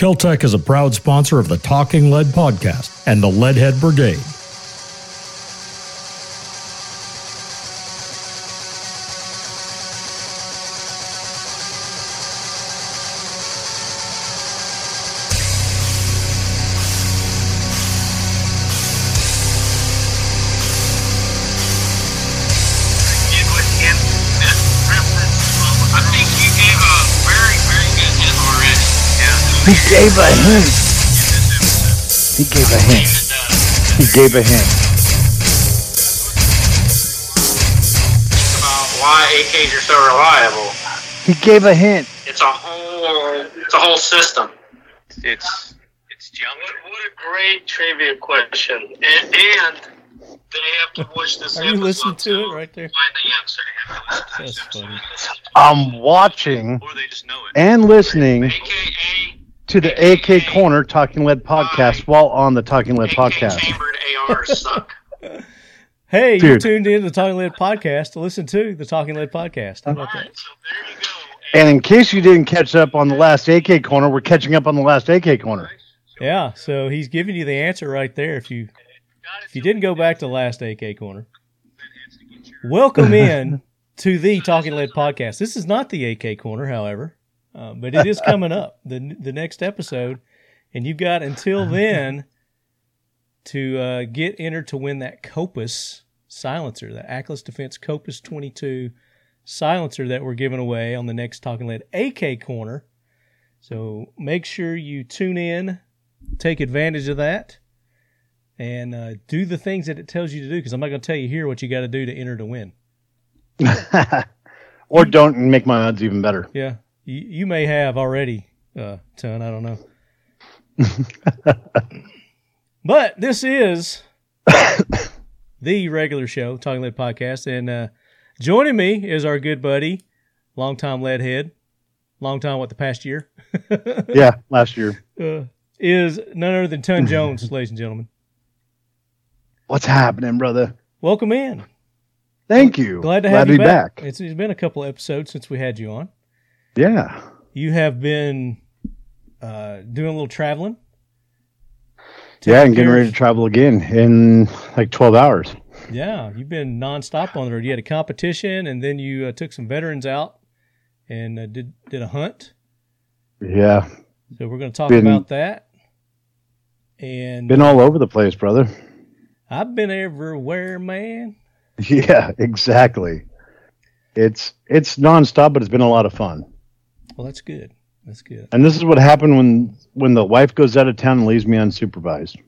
Keltec is a proud sponsor of the Talking Lead podcast and the Leadhead Brigade. Gave a hint. In this episode. He gave a hint. He gave a hint. think about why AKs are so reliable. He gave a hint. It's a whole, it's a whole system. It's, it's junk. What, what a great trivia question. And, and they have to watch this Are you listening to it right there? Find the answer. They have to listen to this That's funny. Listen to it. I'm watching Or they just know it. and listening AKA to the AK Corner Talking Lead podcast while on the Talking Lead AK podcast. chambered ARs suck. Hey, you tuned in to the Talking Lead podcast to listen to the Talking Lead podcast. How about that? So there you go. And in case you didn't catch up on the last AK Corner, we're catching up on the last AK Corner. Yeah, so he's giving you the answer right there. If you if you didn't go back to the last AK corner, welcome in to the Talking Lead podcast. This is not the AK corner, however, uh, but it is coming up the the next episode, and you've got until then to uh, get entered to win that Copus silencer, the Atlas Defense Copus twenty two silencer that we're giving away on the next Talking Lead AK corner. So make sure you tune in, take advantage of that, and uh, do the things that it tells you to do. Because I'm not going to tell you here what you got to do to enter to win. or don't make my odds even better. Yeah, you, you may have already, uh, ton. I don't know. but this is the regular show, Talking Lead Podcast, and uh, joining me is our good buddy, longtime lead head, long time what the past year, Yeah, last year. uh, is none other than Ton Jones, ladies and gentlemen. What's happening, brother? Welcome in. Thank you. Glad to have to you be back. back. It's, it's been a couple episodes since we had you on. Yeah. You have been uh, doing a little traveling. Yeah, and getting ready to travel again in like 12 hours. Yeah, you've been nonstop on the road. You had a competition, and then you uh, took some veterans out and uh, did did a hunt. Yeah. So we're going to talk Been- about that. And Been all over the place, brother. I've been everywhere, man. Yeah, exactly. It's it's nonstop, but it's been a lot of fun. Well, that's good. That's good. And this is what happened when when the wife goes out of town and leaves me unsupervised.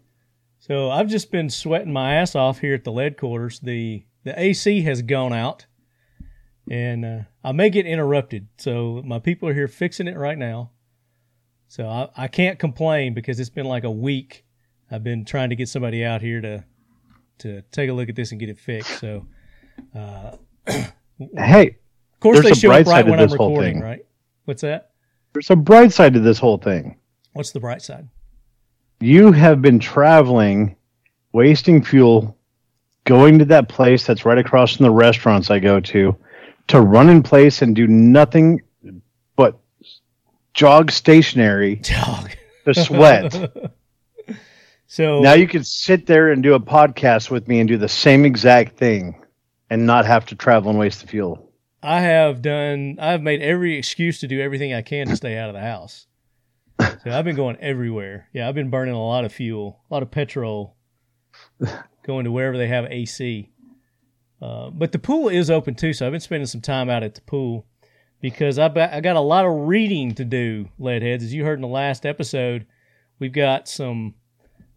So I've just been sweating my ass off here at the lead quarters. The the AC has gone out, and uh, I may get interrupted. So my people are here fixing it right now. So I, I can't complain because it's been like a week. I've been trying to get somebody out here to to take a look at this and get it fixed. So, uh, Hey, of course they show up right when I'm this whole recording, thing. right? What's that? there's a bright side to this whole thing. What's the bright side? You have been traveling, wasting fuel, going to that place that's right across from the restaurants I go to, to run in place and do nothing but jog stationary jog. to sweat. so now you can sit there and do a podcast with me and do the same exact thing and not have to travel and waste the fuel. I have done. I've made every excuse to do everything I can to stay out of the house. So I've been going everywhere. Yeah, I've been burning a lot of fuel, a lot of petrol, going to wherever they have AC. Uh, but the pool is open too, so I've been spending some time out at the pool because I I got a lot of reading to do. Leadheads, as you heard in the last episode, we've got some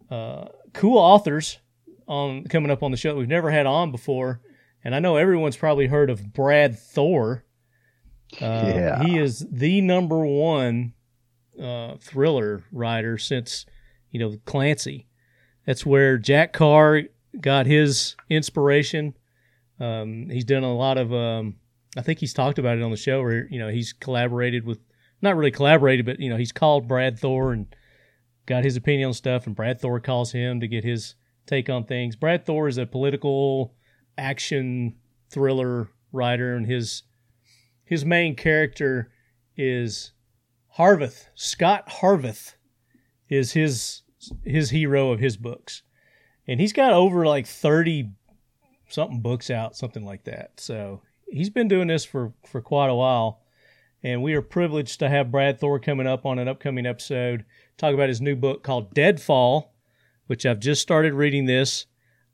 uh, cool authors on coming up on the show that we've never had on before. And I know everyone's probably heard of Brad Thor. Uh, Yeah. He is the number one uh, thriller writer since, you know, Clancy. That's where Jack Carr got his inspiration. Um, he's done a lot of, um, I think he's talked about it on the show where, you know, he's collaborated with, not really collaborated, but, you know, he's called Brad Thor and got his opinion on stuff, and Brad Thor calls him to get his take on things. Brad Thor is a political action thriller writer, and his his main character is Harvath Scot Harvath, is his his hero of his books, and he's got over like thirty something books out, something like that. So he's been doing this for for quite a while, and we are privileged to have Brad Thor coming up on an upcoming episode talk about his new book called Deadfall, which I've just started reading this,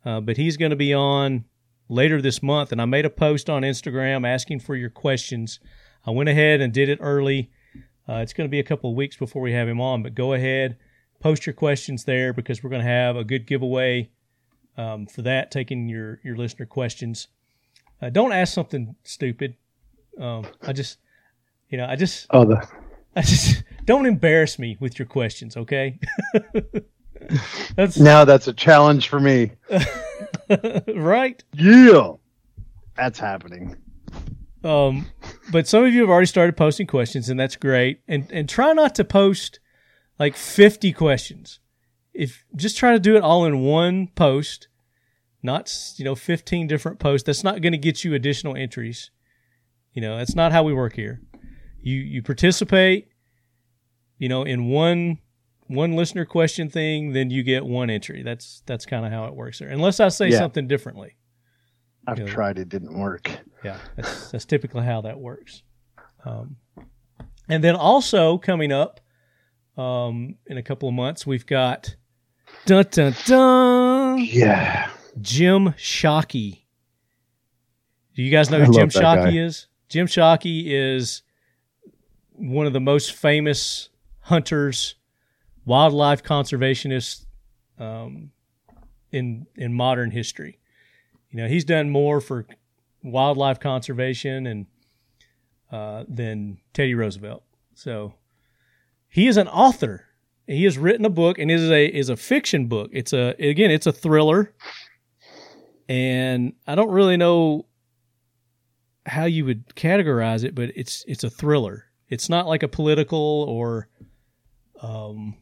uh, but he's going to be on later this month, and I made a post on Instagram asking for your questions. I went ahead and did it early. Uh, it's going to be a couple of weeks before we have him on, but go ahead, post your questions there because we're going to have a good giveaway um, for that, taking your your listener questions. Uh, don't ask something stupid. Um, I just, you know, I just, Oh, the I just don't embarrass me with your questions, okay? That's now that's a challenge for me. right. Yeah, that's happening. Um, but some of you have already started posting questions, and that's great. And and try not to post like fifty questions. If just try to do it all in one post, not you know fifteen different posts. That's not going to get you additional entries. You know that's not how we work here. You you participate. You know in one one listener question thing, then you get one entry. That's that's kind of how it works there. Unless I say Yeah. something differently. I've Yeah. tried; it didn't work. Yeah, that's, that's typically how that works. Um, and then also coming up um, in a couple of months, we've got dun dun dun Yeah, Jim Shockey. Do you guys know who Jim Shockey guy. is? Jim Shockey is one of the most famous hunters, wildlife conservationists um, in in modern history. You know, he's done more for wildlife conservation and uh, than Teddy Roosevelt. So he is an author. He has written a book, and is a is a fiction book. It's a again, it's a thriller, and I don't really know how you would categorize it, but it's it's a thriller. It's not like a political or, um,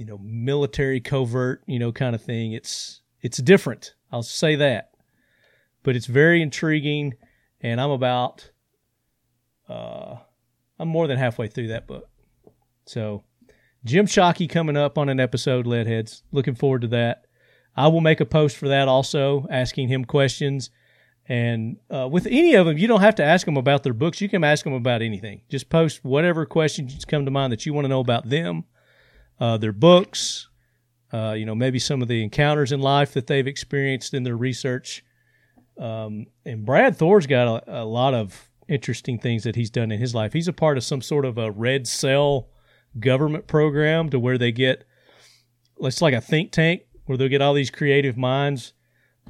you know, military covert, you know, kind of thing. It's it's different. I'll say that, but it's very intriguing, and I'm about, uh, I'm more than halfway through that book. So, Jim Shockey coming up on an episode, Leadheads. Looking forward to that. I will make a post for that also, asking him questions. And uh, with any of them, you don't have to ask them about their books. You can ask them about anything. Just post whatever questions come to mind that you want to know about them, uh, their books, uh, you know, maybe some of the encounters in life that they've experienced in their research. Um, and Brad Thor's got a, a lot of interesting things that he's done in his life. He's a part of some sort of a red cell government program to where they get, it's like a think tank where they'll get all these creative minds,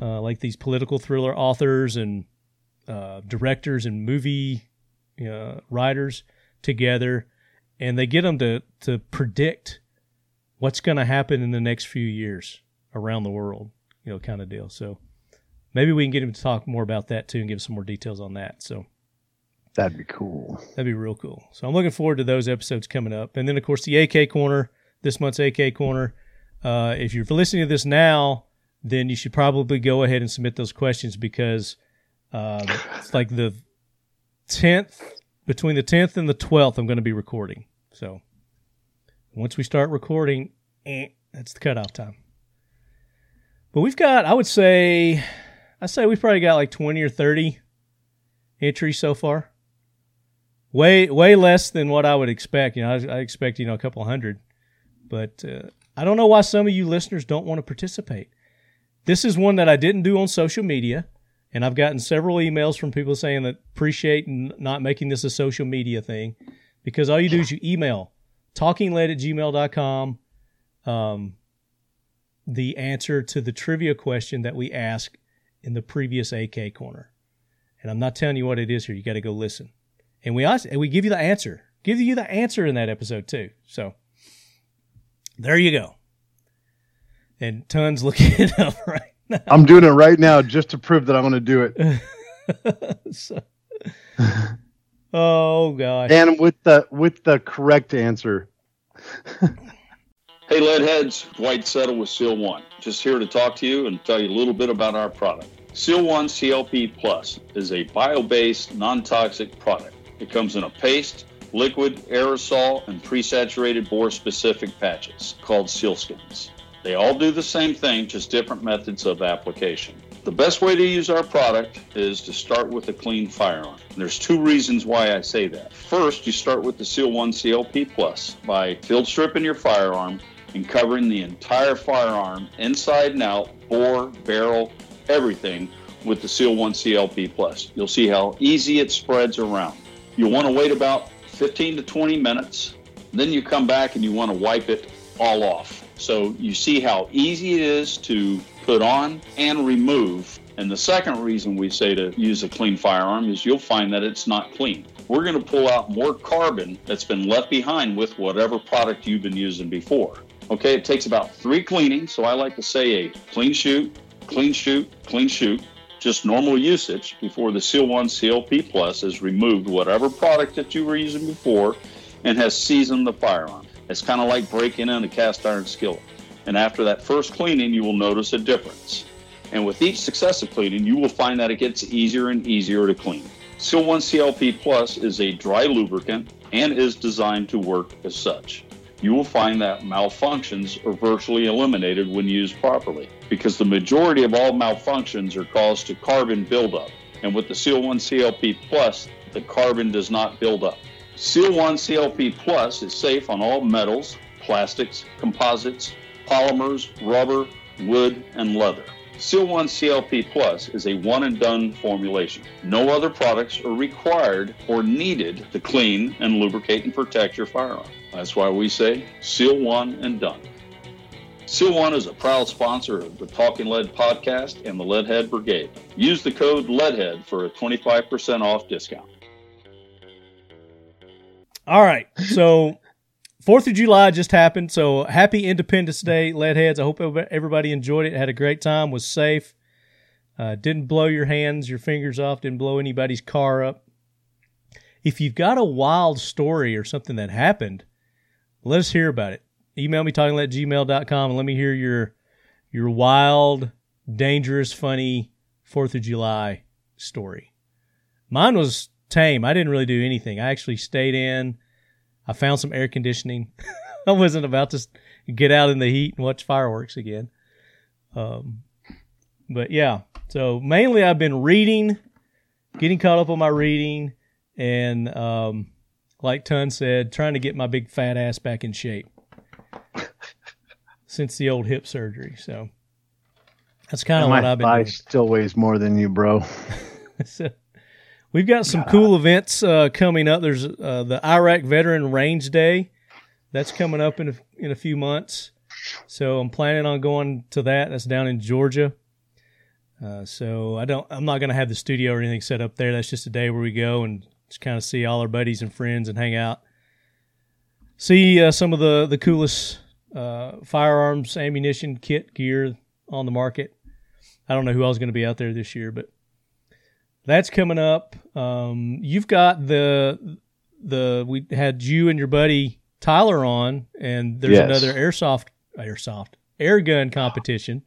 uh, like these political thriller authors and uh, directors and movie uh, writers together, and they get them to to predict what's going to happen in the next few years around the world, you know, kind of deal. So maybe we can get him to talk more about that too and give some more details on that. So that'd be cool. That'd be real cool. So I'm looking forward to those episodes coming up. And then, of course, the AK Corner, this month's AK Corner. Uh, if you're listening to this now, then you should probably go ahead and submit those questions because um, it's like the 10th, between the 10th and the 12th, I'm going to be recording. So once we start recording, eh, that's the cutoff time. But we've got, I would say, I say we've probably got like 20 or 30 entries so far way way less than what I would expect. You know, I, I expect you know a couple hundred, but uh, I don't know why some of you listeners don't want to participate. This is one that I didn't do on social media, and I've gotten several emails from people saying that appreciate not making this a social media thing because all you do is you email talkinglead at gmail.com um, the answer to the trivia question that we asked in the previous AK corner. And I'm not telling you what it is here. You got to go listen and we also, and we give you the answer. Give you the answer in that episode too. So there you go. And tons looking it up right now. I'm doing it right now just to prove that I'm going to do it, So- oh gosh. and with the with the correct answer. Hey, Leadheads, Dwight Settle with Seal One. Just here to talk to you and tell you a little bit about our product. Seal One CLP Plus is a bio based, non toxic product. It comes in a paste, liquid, aerosol, and pre-saturated bore-specific patches called sealskins. They all do the same thing, just different methods of application. The best way to use our product is to start with a clean firearm. There's two reasons why I say that. First, you start with the Seal 1 CLP Plus by field stripping your firearm and covering the entire firearm inside and out, bore, barrel, everything with the Seal 1 CLP Plus. You'll see how easy it spreads around. You'll want to wait about 15 to 20 minutes. Then you come back and you want to wipe it all off. So you see how easy it is to put on and remove. And the second reason we say to use a clean firearm is you'll find that it's not clean. We're going to pull out more carbon that's been left behind with whatever product you've been using before. Okay, it takes about three cleanings. So I like to say a clean shoot, clean shoot, clean shoot just normal usage before the Seal 1 CLP Plus has removed whatever product that you were using before and has seasoned the firearm. It's kind of like breaking in a cast iron skillet. And after that first cleaning, you will notice a difference. And with each successive cleaning, you will find that it gets easier and easier to clean. Seal 1 CLP Plus is a dry lubricant and is designed to work as such you will find that malfunctions are virtually eliminated when used properly because the majority of all malfunctions are caused to carbon buildup. And with the Seal 1 CLP Plus, the carbon does not build up. Seal 1 CLP Plus is safe on all metals, plastics, composites, polymers, rubber, wood, and leather. Seal 1 CLP Plus is a one and done formulation. No other products are required or needed to clean and lubricate and protect your firearm. That's why we say Seal 1 and done. Seal 1 is a proud sponsor of the Talking Lead podcast and the Leadhead Brigade. Use the code LEADHEAD for a 25% off discount. All right. So Fourth of July just happened, so happy Independence Day, Leadheads. I hope everybody enjoyed it, had a great time, was safe, uh, didn't blow your hands, your fingers off, didn't blow anybody's car up. If you've got a wild story or something that happened, let us hear about it. Email me talking gmail.com and let me hear your your wild, dangerous, funny Fourth of July story. Mine was tame. I didn't really do anything. I actually stayed in I found some air conditioning. I wasn't about to get out in the heat and watch fireworks again. Um, but yeah, so mainly I've been reading, getting caught up on my reading, and um, like Ton said, trying to get my big fat ass back in shape since the old hip surgery. So that's kind of what I've been. My still weighs more than you, bro. so, We've got some cool events uh, coming up. There's uh, the Iraq Veteran Range Day. That's coming up in a, in a few months. So I'm planning on going to that. That's down in Georgia. Uh, so I don't. I'm not going to have the studio or anything set up there. That's just a day where we go and just kind of see all our buddies and friends and hang out. See uh, some of the the coolest uh, firearms, ammunition, kit, gear on the market. I don't know who else is going to be out there this year, but that's coming up. Um, you've got the the we had you and your buddy Tyler on, and there's yes. another airsoft airsoft air gun competition.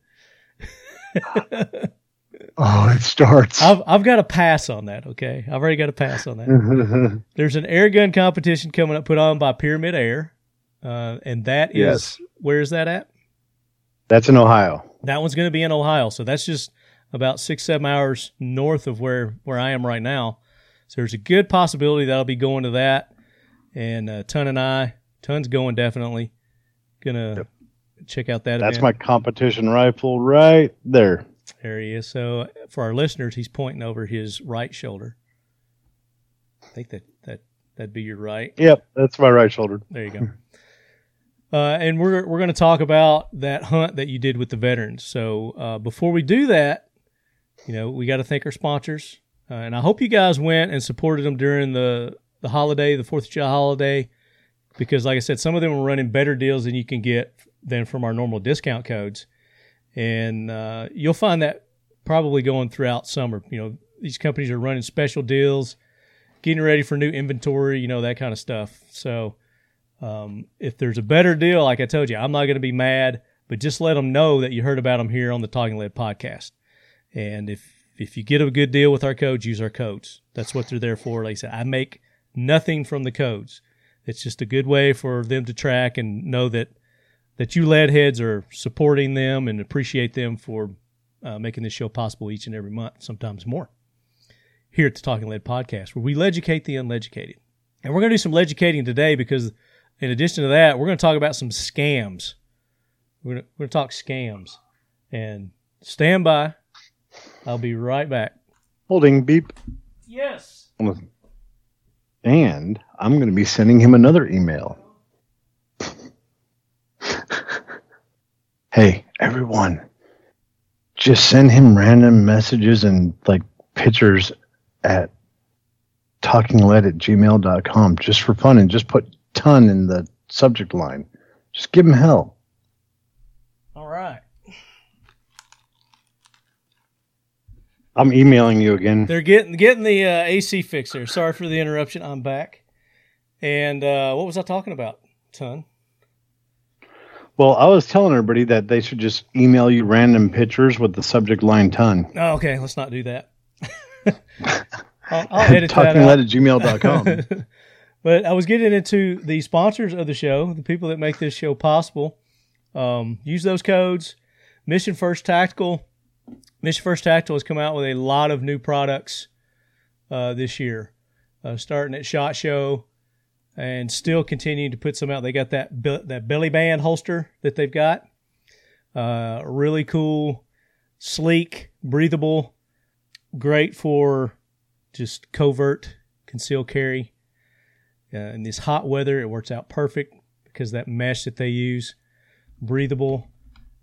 oh, it starts. I've I've got a pass on that. Okay, I've already got a pass on that. there's an air gun competition coming up, put on by Pyramyd Air, uh, and that is yes. where is that at? That's in Ohio. That one's going to be in Ohio, so that's just about six, seven hours north of where, where I am right now. So there's a good possibility that I'll be going to that. And uh, Ton and I, Ton's going definitely. Gonna yep. check out that. That's event. my competition rifle right there. There he is. So for our listeners, he's pointing over his right shoulder. I think that that that'd be your right. Yep, that's my right shoulder. There you go. uh, and we're we're going to talk about that hunt that you did with the veterans. So uh, before we do that, you know, we got to thank our sponsors. Uh, and I hope you guys went and supported them during the, the holiday, the 4th of July holiday, because, like I said, some of them were running better deals than you can get than from our normal discount codes. And uh, you'll find that probably going throughout summer. You know, these companies are running special deals, getting ready for new inventory, you know, that kind of stuff. So um, if there's a better deal, like I told you, I'm not going to be mad, but just let them know that you heard about them here on the Talking Lead podcast. And if if you get a good deal with our codes, use our codes. That's what they're there for. Like I said, I make nothing from the codes. It's just a good way for them to track and know that that you lead heads are supporting them and appreciate them for uh, making this show possible each and every month, sometimes more. Here at the Talking Lead podcast, where we educate the uneducated, and we're going to do some educating today because, in addition to that, we're going to talk about some scams. We're going to, we're going to talk scams, and stand by. I'll be right back. Holding beep. Yes. And I'm going to be sending him another email. hey, everyone, just send him random messages and like pictures at talkinglead at gmail.com just for fun and just put ton in the subject line. Just give him hell. All right. I'm emailing you again. They're getting getting the uh, AC fix there. Sorry for the interruption. I'm back. And uh, what was I talking about? Ton. Well, I was telling everybody that they should just email you random pictures with the subject line ton. Oh, okay. Let's not do that. I'll, I'll edit that Talkinglead out. at gmail.com. but I was getting into the sponsors of the show, the people that make this show possible. Um, use those codes. Mission First Tactical. Mission First Tactical has come out with a lot of new products uh, this year, uh, starting at Shot Show and still continuing to put some out. They got that that belly band holster that they've got. Uh, really cool, sleek, breathable, great for just covert conceal carry. Uh, in this hot weather, it works out perfect because that mesh that they use, breathable.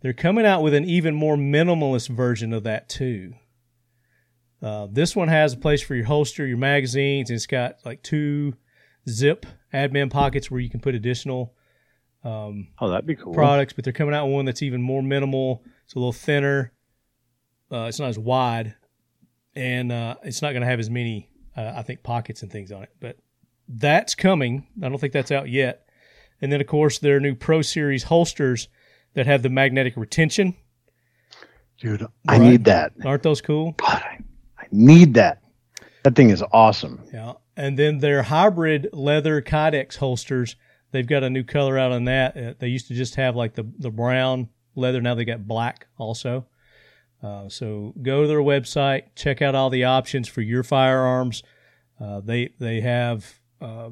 They're coming out with an even more minimalist version of that too. Uh, this one has a place for your holster, your magazines, and it's got like two zip admin pockets where you can put additional um, oh, that'd be cool. products, but they're coming out with one that's even more minimal. It's a little thinner. Uh, it's not as wide, and uh, it's not going to have as many, uh, I think, pockets and things on it. But that's coming. I don't think that's out yet. And then, of course, their new Pro Series holsters that have the magnetic retention. Dude, I Right. need that. Aren't those cool? God, I, I need that. That thing is awesome. Yeah. And then their hybrid leather Kydex holsters, they've got a new color out on that. Uh, They used to just have like the, the brown leather. Now they got black also. Uh, so go to their website, check out all the options for your firearms. Uh, they they have uh,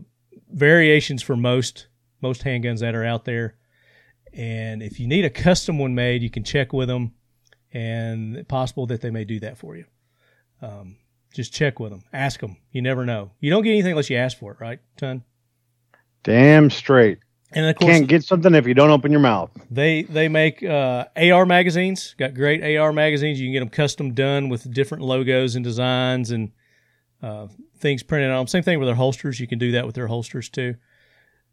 variations for most most handguns that are out there. And if you need a custom one made, you can check with them, and it's possible that they may do that for you. Um, just check with them. Ask them. You never know. You don't get anything unless you ask for it, right, Ton? Damn straight. And of course, You Can't get something if you don't open your mouth. they they make uh, AR magazines. Got great AR magazines. You can get them custom done with different logos and designs and uh, things printed on them. Same thing with their holsters. You can do that with their holsters too.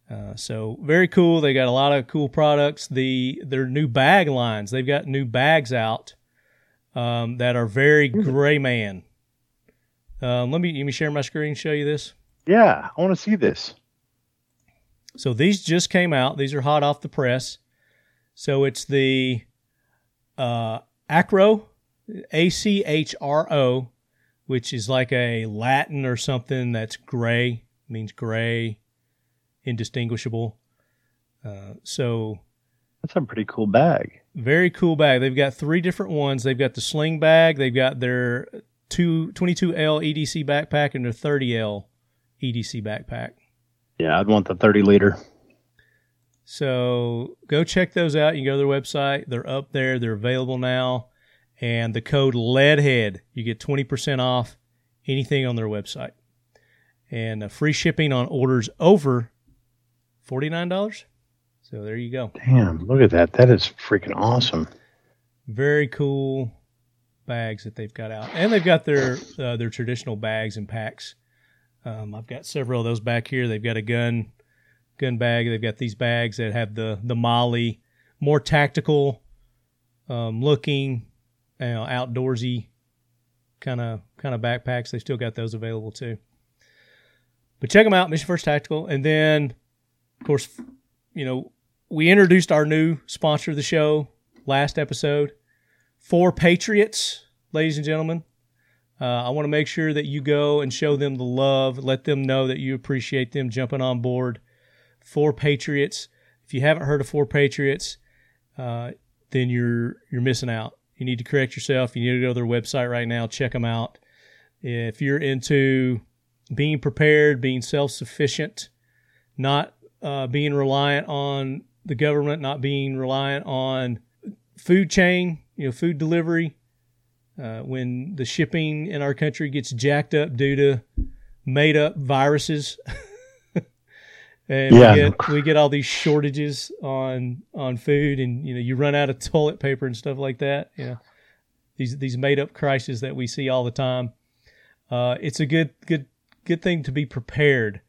Uh, so very cool. They got a lot of cool products. The their new bag lines. They've got new bags out um, that are very gray man. Um, let me let me share my screen. and Show you this. Yeah, I want to see this. So these just came out. These are hot off the press. So it's the uh, Achro, A C H R O, which is like a Latin or something that's gray, means gray, indistinguishable. Uh, so That's a pretty cool bag. very cool bag. They've got three different ones. They've got the sling bag. They've got their two, 22L EDC backpack and their 30L EDC backpack. Yeah, I'd want the 30 liter. So go check those out. You can go to their website. They're up there. They're available now. And the code LEADHEAD, you get 20% off anything on their website. And uh, free shipping on orders over $49. So there you go. Damn, look at that. That is freaking awesome. Very cool bags that they've got out. And they've got their uh, their traditional bags and packs. Um, I've got several of those back here. They've got a gun gun bag. They've got these bags that have the the MOLLE, more tactical um, looking, you know, outdoorsy kind of kind of backpacks. They still got those available too. But check them out, Mission First Tactical, and then of course, you know, we introduced our new sponsor of the show last episode. Four Patriots, ladies and gentlemen, Uh, I want to make sure that you go and show them the love, let them know that you appreciate them jumping on board. Four Patriots. If you haven't heard of Four Patriots, uh, then you're you're missing out. You need to correct yourself. You need to go to their website right now. Check them out. If you're into being prepared, being self sufficient, not uh, being reliant on the government, not being reliant on food chain, you know, food delivery. Uh, when the shipping in our country gets jacked up due to made up viruses, and Yeah. we get we get all these shortages on on food, and you know you run out of toilet paper and stuff like that. You know, these these made up crises that we see all the time. Uh, it's a good good good thing to be prepared.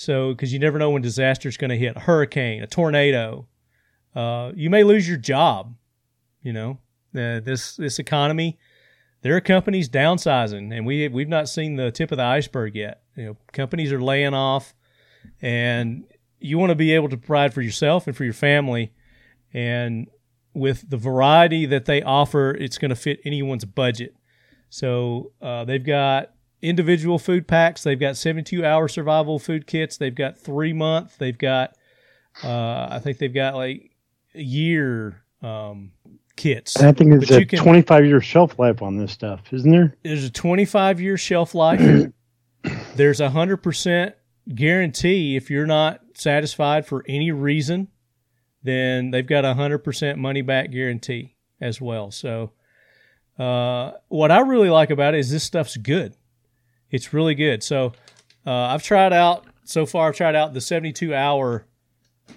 So, because you never know when disaster is going to hit, a hurricane, a tornado, uh, you may lose your job. You know, uh, this this economy, there are companies downsizing, and we we've not seen the tip of the iceberg yet. You know, companies are laying off, and you want to be able to provide for yourself and for your family, and with the variety that they offer, it's going to fit anyone's budget. So uh, they've got individual food packs. They've got 72 hour survival food kits. They've got three month. They've got, uh, I think they've got like a year um, kits. And I think it's a can- 25 year shelf life on this stuff, isn't there? There's a 25 year shelf life. There's a 100% guarantee if you're not satisfied for any reason, then they've got a 100% money back guarantee as well. So, uh, what I really like about it is this stuff's good. It's really good. So, uh, I've tried out so far. I've tried out the 72 hour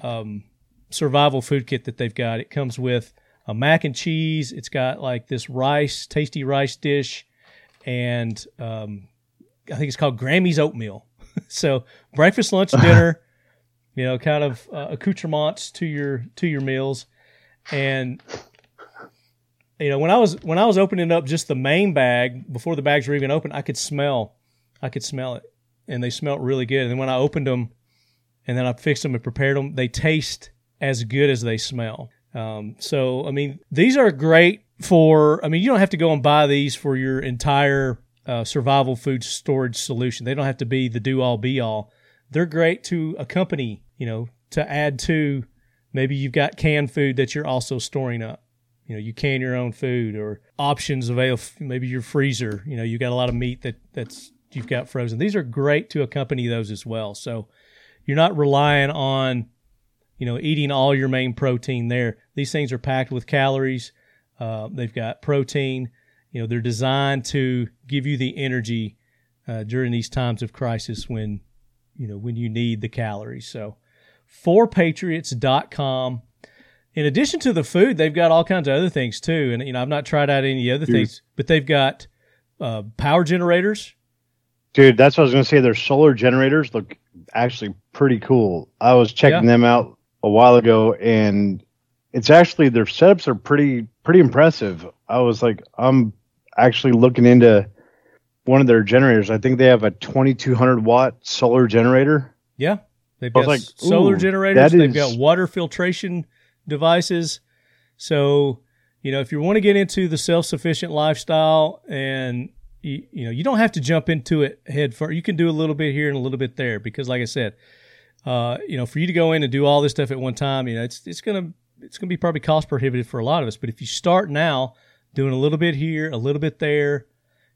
um, survival food kit that they've got. It comes with a mac and cheese. It's got like this rice, tasty rice dish, and um, I think it's called Grammy's oatmeal. so breakfast, lunch, dinner, you know, kind of uh, accoutrements to your to your meals, and you know when I was when I was opening up just the main bag before the bags were even open, I could smell, I could smell it, and they smelled really good. And when I opened them, and then I fixed them and prepared them, they taste as good as they smell. Um, so I mean, these are great for. I mean, you don't have to go and buy these for your entire uh, survival food storage solution. They don't have to be the do all be all. They're great to accompany. You know, to add to. Maybe you've got canned food that you're also storing up. You know, you can your own food or options available. Maybe your freezer. You know, you got a lot of meat that that's you've got frozen. These are great to accompany those as well. So you're not relying on you know eating all your main protein there. These things are packed with calories. Uh, they've got protein. You know, they're designed to give you the energy uh, during these times of crisis when you know when you need the calories. So, forpatriots.com. In addition to the food, they've got all kinds of other things too. And you know, I've not tried out any other Dude. things, but they've got uh, power generators. Dude, that's what I was going to say. Their solar generators look actually pretty cool. I was checking them out a while ago, and it's actually their setups are pretty pretty impressive. I was like, I'm actually looking into one of their generators. I think they have a 2200 watt solar generator. Yeah, they've got like, solar generators. They've is- got water filtration devices. So you know, if you want to get into the self-sufficient lifestyle, and you, you know, you don't have to jump into it head first. You can do a little bit here and a little bit there because, like I said, uh, you know, for you to go in and do all this stuff at one time, you know, it's it's gonna it's gonna be probably cost prohibitive for a lot of us. But if you start now, doing a little bit here, a little bit there,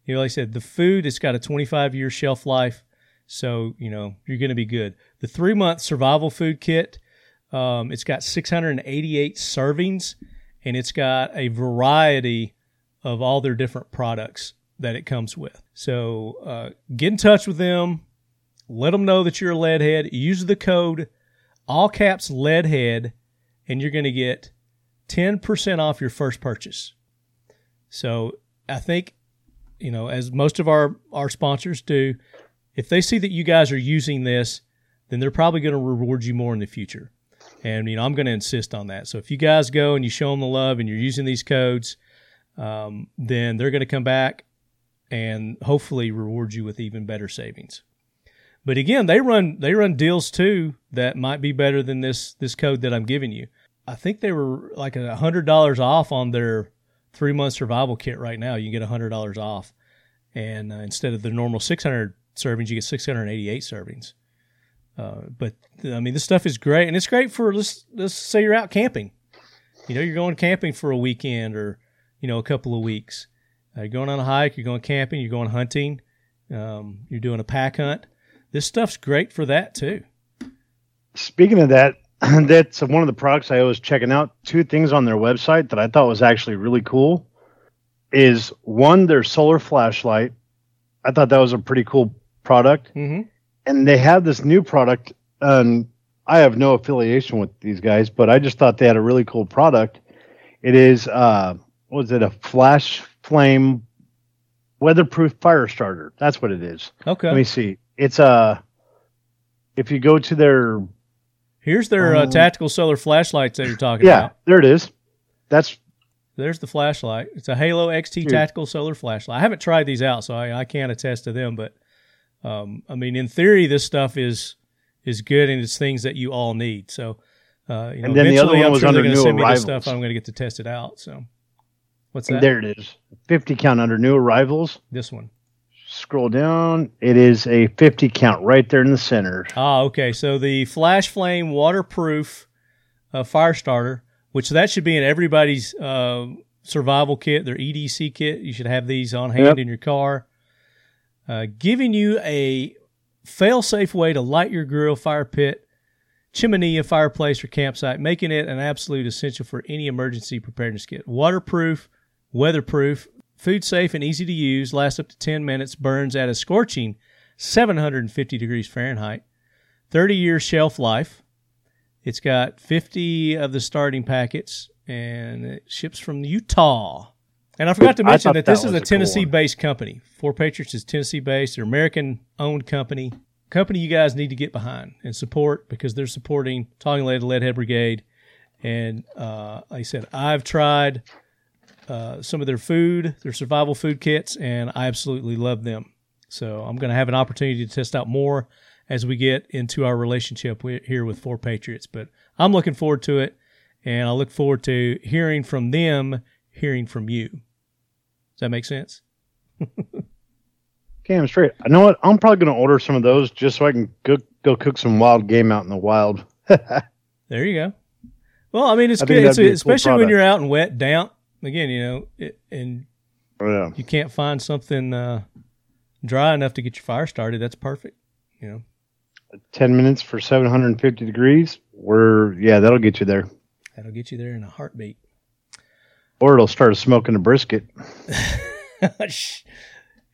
you know, like I said, the food it's got a 25 year shelf life. So, you know, you're to be good. The three month survival food kit, um, it's got 688 servings and it's got a variety of all their different products that it comes with. So, uh, get in touch with them. Let them know that you're a leadhead. Use the code all caps leadhead and you're going to get 10% off your first purchase. So, I think you know, as most of our, our sponsors do, if they see that you guys are using this, then they're probably going to reward you more in the future. And, you know, I'm going to insist on that. So if you guys go and you show them the love and you're using these codes, um, then they're going to come back and hopefully reward you with even better savings. But again, they run they run deals too that might be better than this this code that I'm giving you. I think they were like a hundred dollars off on their three month survival kit right now. You can get a hundred dollars off, and uh, instead of the normal 600 servings, you get 688 servings. Uh, but I mean, this stuff is great, and it's great for let's let's say you're out camping. You know, you're going camping for a weekend or you know a couple of weeks. Uh, you're going on a hike, you're going camping, you're going hunting, um, you're doing a pack hunt. This stuff's great for that too. Speaking of that, that's one of the products I was checking out. Two things on their website that I thought was actually really cool is one their solar flashlight. I thought that was a pretty cool product, Mm-hmm. and they have this new product. Um, I have no affiliation with these guys, but I just thought they had a really cool product. It is, uh, what was it a flash flame weatherproof fire starter? That's what it is. Okay. Let me see. It's a. if you go to their Here's their uh, Um, tactical solar flashlights that you're talking yeah, about. Yeah, there it is. That's There's the flashlight. It's a Halo XT Dude. tactical solar flashlight. I haven't tried these out, so I, I can't attest to them. But um, I mean, in theory, this stuff is is good, and it's things that you all need. So, uh, you know, And then the other eventually, one I'm was sure under new send me this arrivals. stuff. I'm going to get to test it out. So, what's that? there it is. 50 count under new arrivals. This one. Scroll down. It is a 50 count right there in the center. Ah, okay. So the Flash Flame waterproof uh, fire starter, which that should be in everybody's uh, survival kit, their EDC kit. You should have these on hand Yep. in your car. Uh, giving you a fail-safe way to light your grill, fire pit, chimney, a fireplace, or campsite, making it an absolute essential for any emergency preparedness kit. Waterproof, weatherproof, food safe, and easy to use. Lasts up to 10 minutes. Burns at a scorching 750 degrees Fahrenheit. 30 year shelf life. It's got 50 of the starting packets and it ships from Utah. And I forgot to mention that that this is a a cool Tennessee one. based company. Four Patriots is Tennessee based. They're American owned company. Company you guys need to get behind and support because they're supporting Talking Lead Leadhead Brigade. And uh, like I said, I've tried uh, some of their food, their survival food kits, and I absolutely love them. So I'm going to have an opportunity to test out more as we get into our relationship here with Four Patriots. But I'm looking forward to it, and I look forward to hearing from them, hearing from you. Does that make sense? I'm straight. You know what? I'm probably going to order some of those just so I can go, go cook some wild game out in the wild. There you go. Well, I mean, it's I good, it's, a cool especially when you're out and wet, damp. Again, you know, it, and yeah. you can't find something uh, dry enough to get your fire started. That's perfect. You know, 10 minutes for 750 degrees. We're, yeah, that'll get you there. that'll get you there in a heartbeat. Or it'll start smoking a brisket.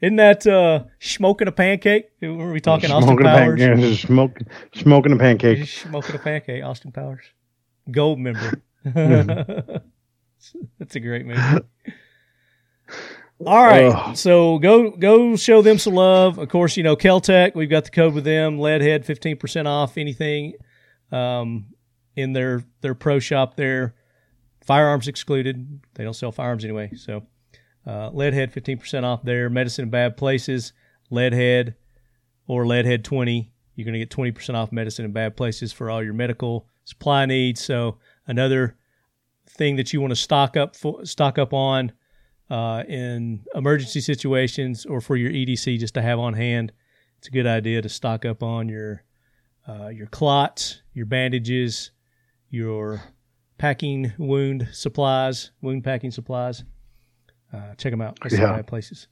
Isn't that uh, smoking a pancake? Were we talking Austin smoking Powers? A pan- yeah, smoke, smoking a pancake. Smoking a pancake, Austin Powers. Goldmember. That's a great movie. All right, so go go show them some love. Of course, you know Keltec. We've got the code with them. Leadhead fifteen percent off anything um, in their their pro shop there. Firearms excluded. They don't sell firearms anyway. So uh, Leadhead fifteen percent off there. Medicine in bad places. Leadhead or Leadhead twenty. You're going to get twenty percent off medicine in bad places for all your medical supply needs. So another thing that you want to stock up for, stock up on uh, in emergency situations or for your EDC just to have on hand. It's a good idea to stock up on your uh, your clots, your bandages, your packing wound supplies, wound packing supplies. Uh, check them out. Some Yeah. places.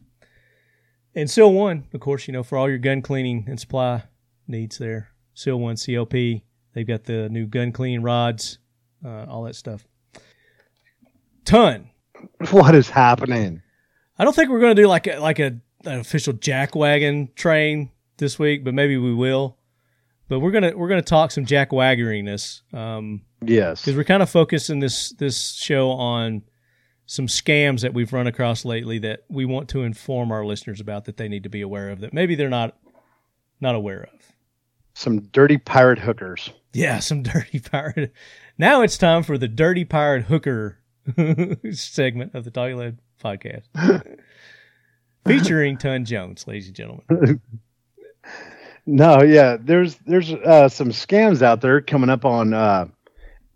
And Seal One, of course, you know for all your gun cleaning and supply needs there. Seal One CLP. They've got the new gun cleaning rods, uh, all that stuff. Ton What is happening? I don't think we're going to do like a, like a an official jack wagon train this week, but maybe we will. But we're gonna we're gonna talk some jack waggeriness um, Yes. because we're kind of focusing this this show on some scams that we've run across lately that we want to inform our listeners about that they need to be aware of that maybe they're not not aware of. Some dirty pirate hookers. Yeah, some dirty pirate. Now it's time for the dirty pirate hooker segment of the Talking Lead podcast, featuring Ton Jones, ladies and gentlemen. No, yeah, there's there's uh, some scams out there coming up on uh,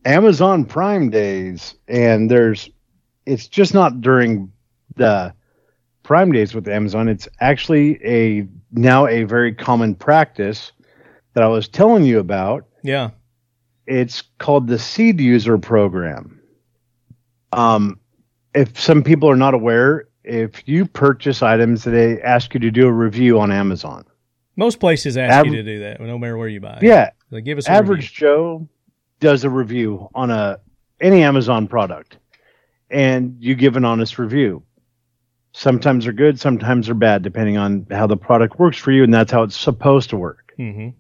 Amazon Prime days, and there's it's just not during the Prime Days with Amazon, it's actually a now a very common practice that I was telling you about. Yeah. It's called the Seed User Program. Um, if some people are not aware, if you purchase items, they ask you to do a review on Amazon. Most places ask Aver- you to do that, no matter where you buy. Yeah, Like, give us a average review. Joe does a review on a any Amazon product, and you give an honest review. Sometimes they're good, sometimes they're bad, depending on how the product works for you, and that's how it's supposed to work. Mhm.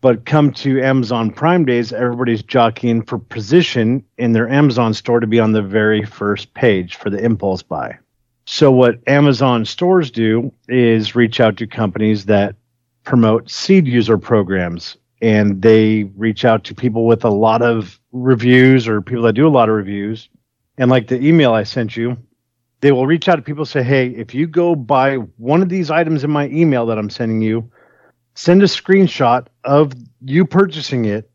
But come to Amazon Prime Days, everybody's jockeying for position in their Amazon store to be on the very first page for the impulse buy. So, what Amazon stores do is reach out to companies that promote seed user programs and they reach out to people with a lot of reviews or people that do a lot of reviews. And like the email I sent you, they will reach out to people say, Hey, if you go buy one of these items in my email that I'm sending you, send a screenshot of you purchasing it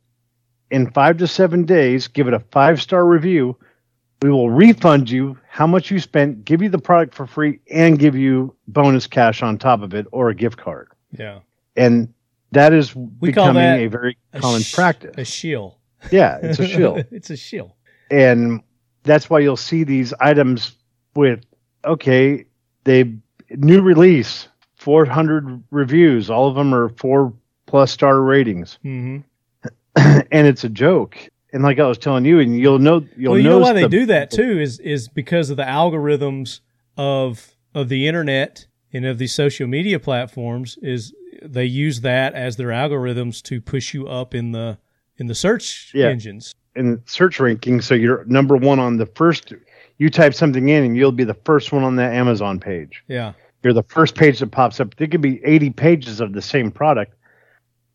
in five to seven days, give it a five star review. We will refund you how much you spent, give you the product for free, and give you bonus cash on top of it or a gift card. Yeah. And that is We call becoming that a very A common sh- practice. A shill. yeah, it's a shill. it's a shill. and that's why you'll see these items with okay they new release 400 reviews all of them are four plus star ratings hmm and it's a joke and like i was telling you and you'll know you'll well, you know why they the- do that too is is because of the algorithms of of the internet and of these social media platforms. Is they use that as their algorithms to push you up in the in the search Yeah. engines. in search ranking so you're number one on the first you type something in and you'll be the first one on that amazon page Yeah. You're the first page that pops up. There could be 80 pages of the same product,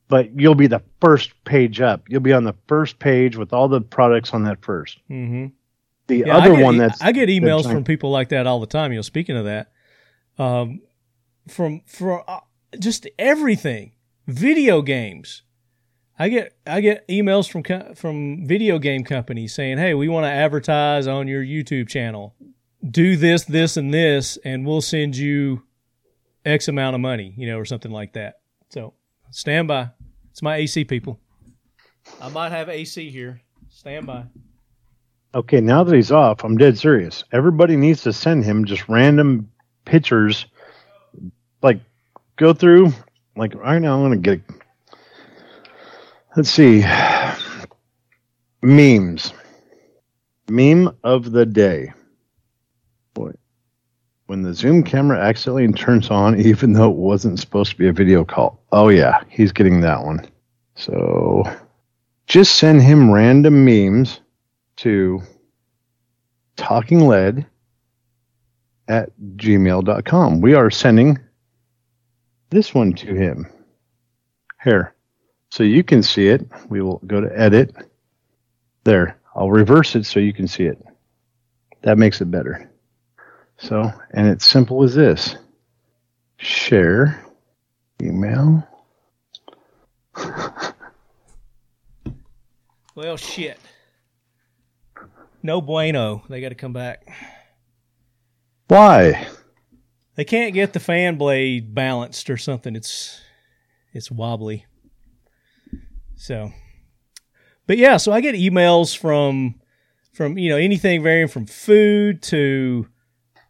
but you'll be the first page up. You'll be on the first page with all the products on that first. hmm The Yeah, other get one that's I get emails from people like that all the time. You know, speaking of that, um, from from uh, just everything, video games. I get I get emails from from video game companies saying, "Hey, we want to advertise on your YouTube channel. Do this, this, and this, and we'll send you X amount of money, you know, or something like that." So stand by. It's my AC people. I might have AC here. Stand by. okay. Now that he's off, I'm dead serious. Everybody needs to send him just random pictures. Like, go through. Like right now, I'm gonna get. Let's see. Memes. Meme of the day. When the Zoom camera accidentally turns on, even though it wasn't supposed to be a video call. Oh yeah, he's getting that one. So, just send him random memes to talking lead at gmail.com. We are sending this one to him. Here. So you can see it. We will go to edit. There. I'll reverse it so you can see it. That makes it better. So, and it's simple as this share, email. Well, shit. No bueno. They got to come back. Why? They can't get the fan blade balanced or something. It's it's wobbly. So, but yeah, so I get emails from from you know anything varying from food to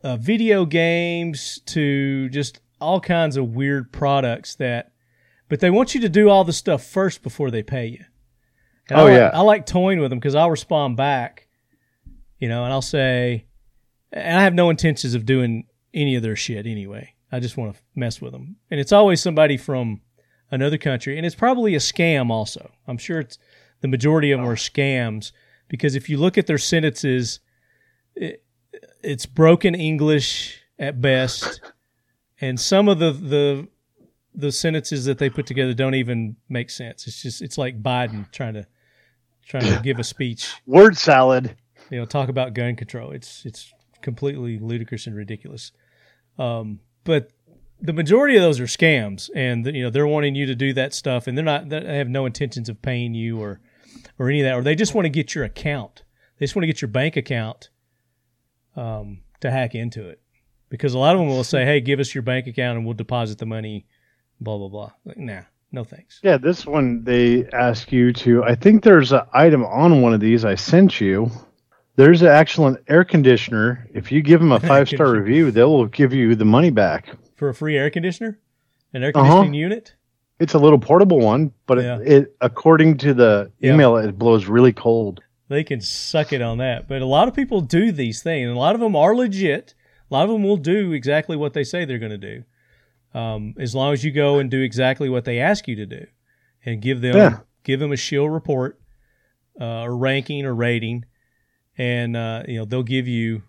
uh, video games to just all kinds of weird products that, but they want you to do all the stuff first before they pay you. And Oh, I like, yeah. I like toying with them because I'll respond back, you know, and I'll say, and I have no intentions of doing any of their shit anyway. I just want to mess with them, and it's always somebody from another country, and it's probably a scam. Also, I'm sure it's the majority of them are scams because if you look at their sentences, it, it's broken English at best, and some of the the the sentences that they put together don't even make sense. It's just it's like Biden trying to trying to give a speech Word salad. you know, talk about gun control. It's it's completely ludicrous and ridiculous. Um, but the majority of those are scams, and you know they're wanting you to do that stuff, and they're not. They have no intentions of paying you or or any of that, or they just want to get your account. They just want to get your bank account um, to hack into it. because a lot of them will say, "Hey, give us your bank account and we'll deposit the money." Blah blah blah. Like, nah, no thanks. Yeah, this one they ask you to. I think there's an item on one of these I sent you. There's an excellent air conditioner. If you give them a five star review, they will give you the money back. For a free air conditioner, an air Uh-huh. conditioning unit. It's a little portable one, but Yeah. it, it according to the Yeah. email, it blows really cold. They can suck it on that. But a lot of people do these things, and a lot of them are legit. A lot of them will do exactly what they say they're going to do, um, as long as you go and do exactly what they ask you to do, and give them Yeah. give them a shield report, uh, or ranking or rating, and uh, you know they'll give you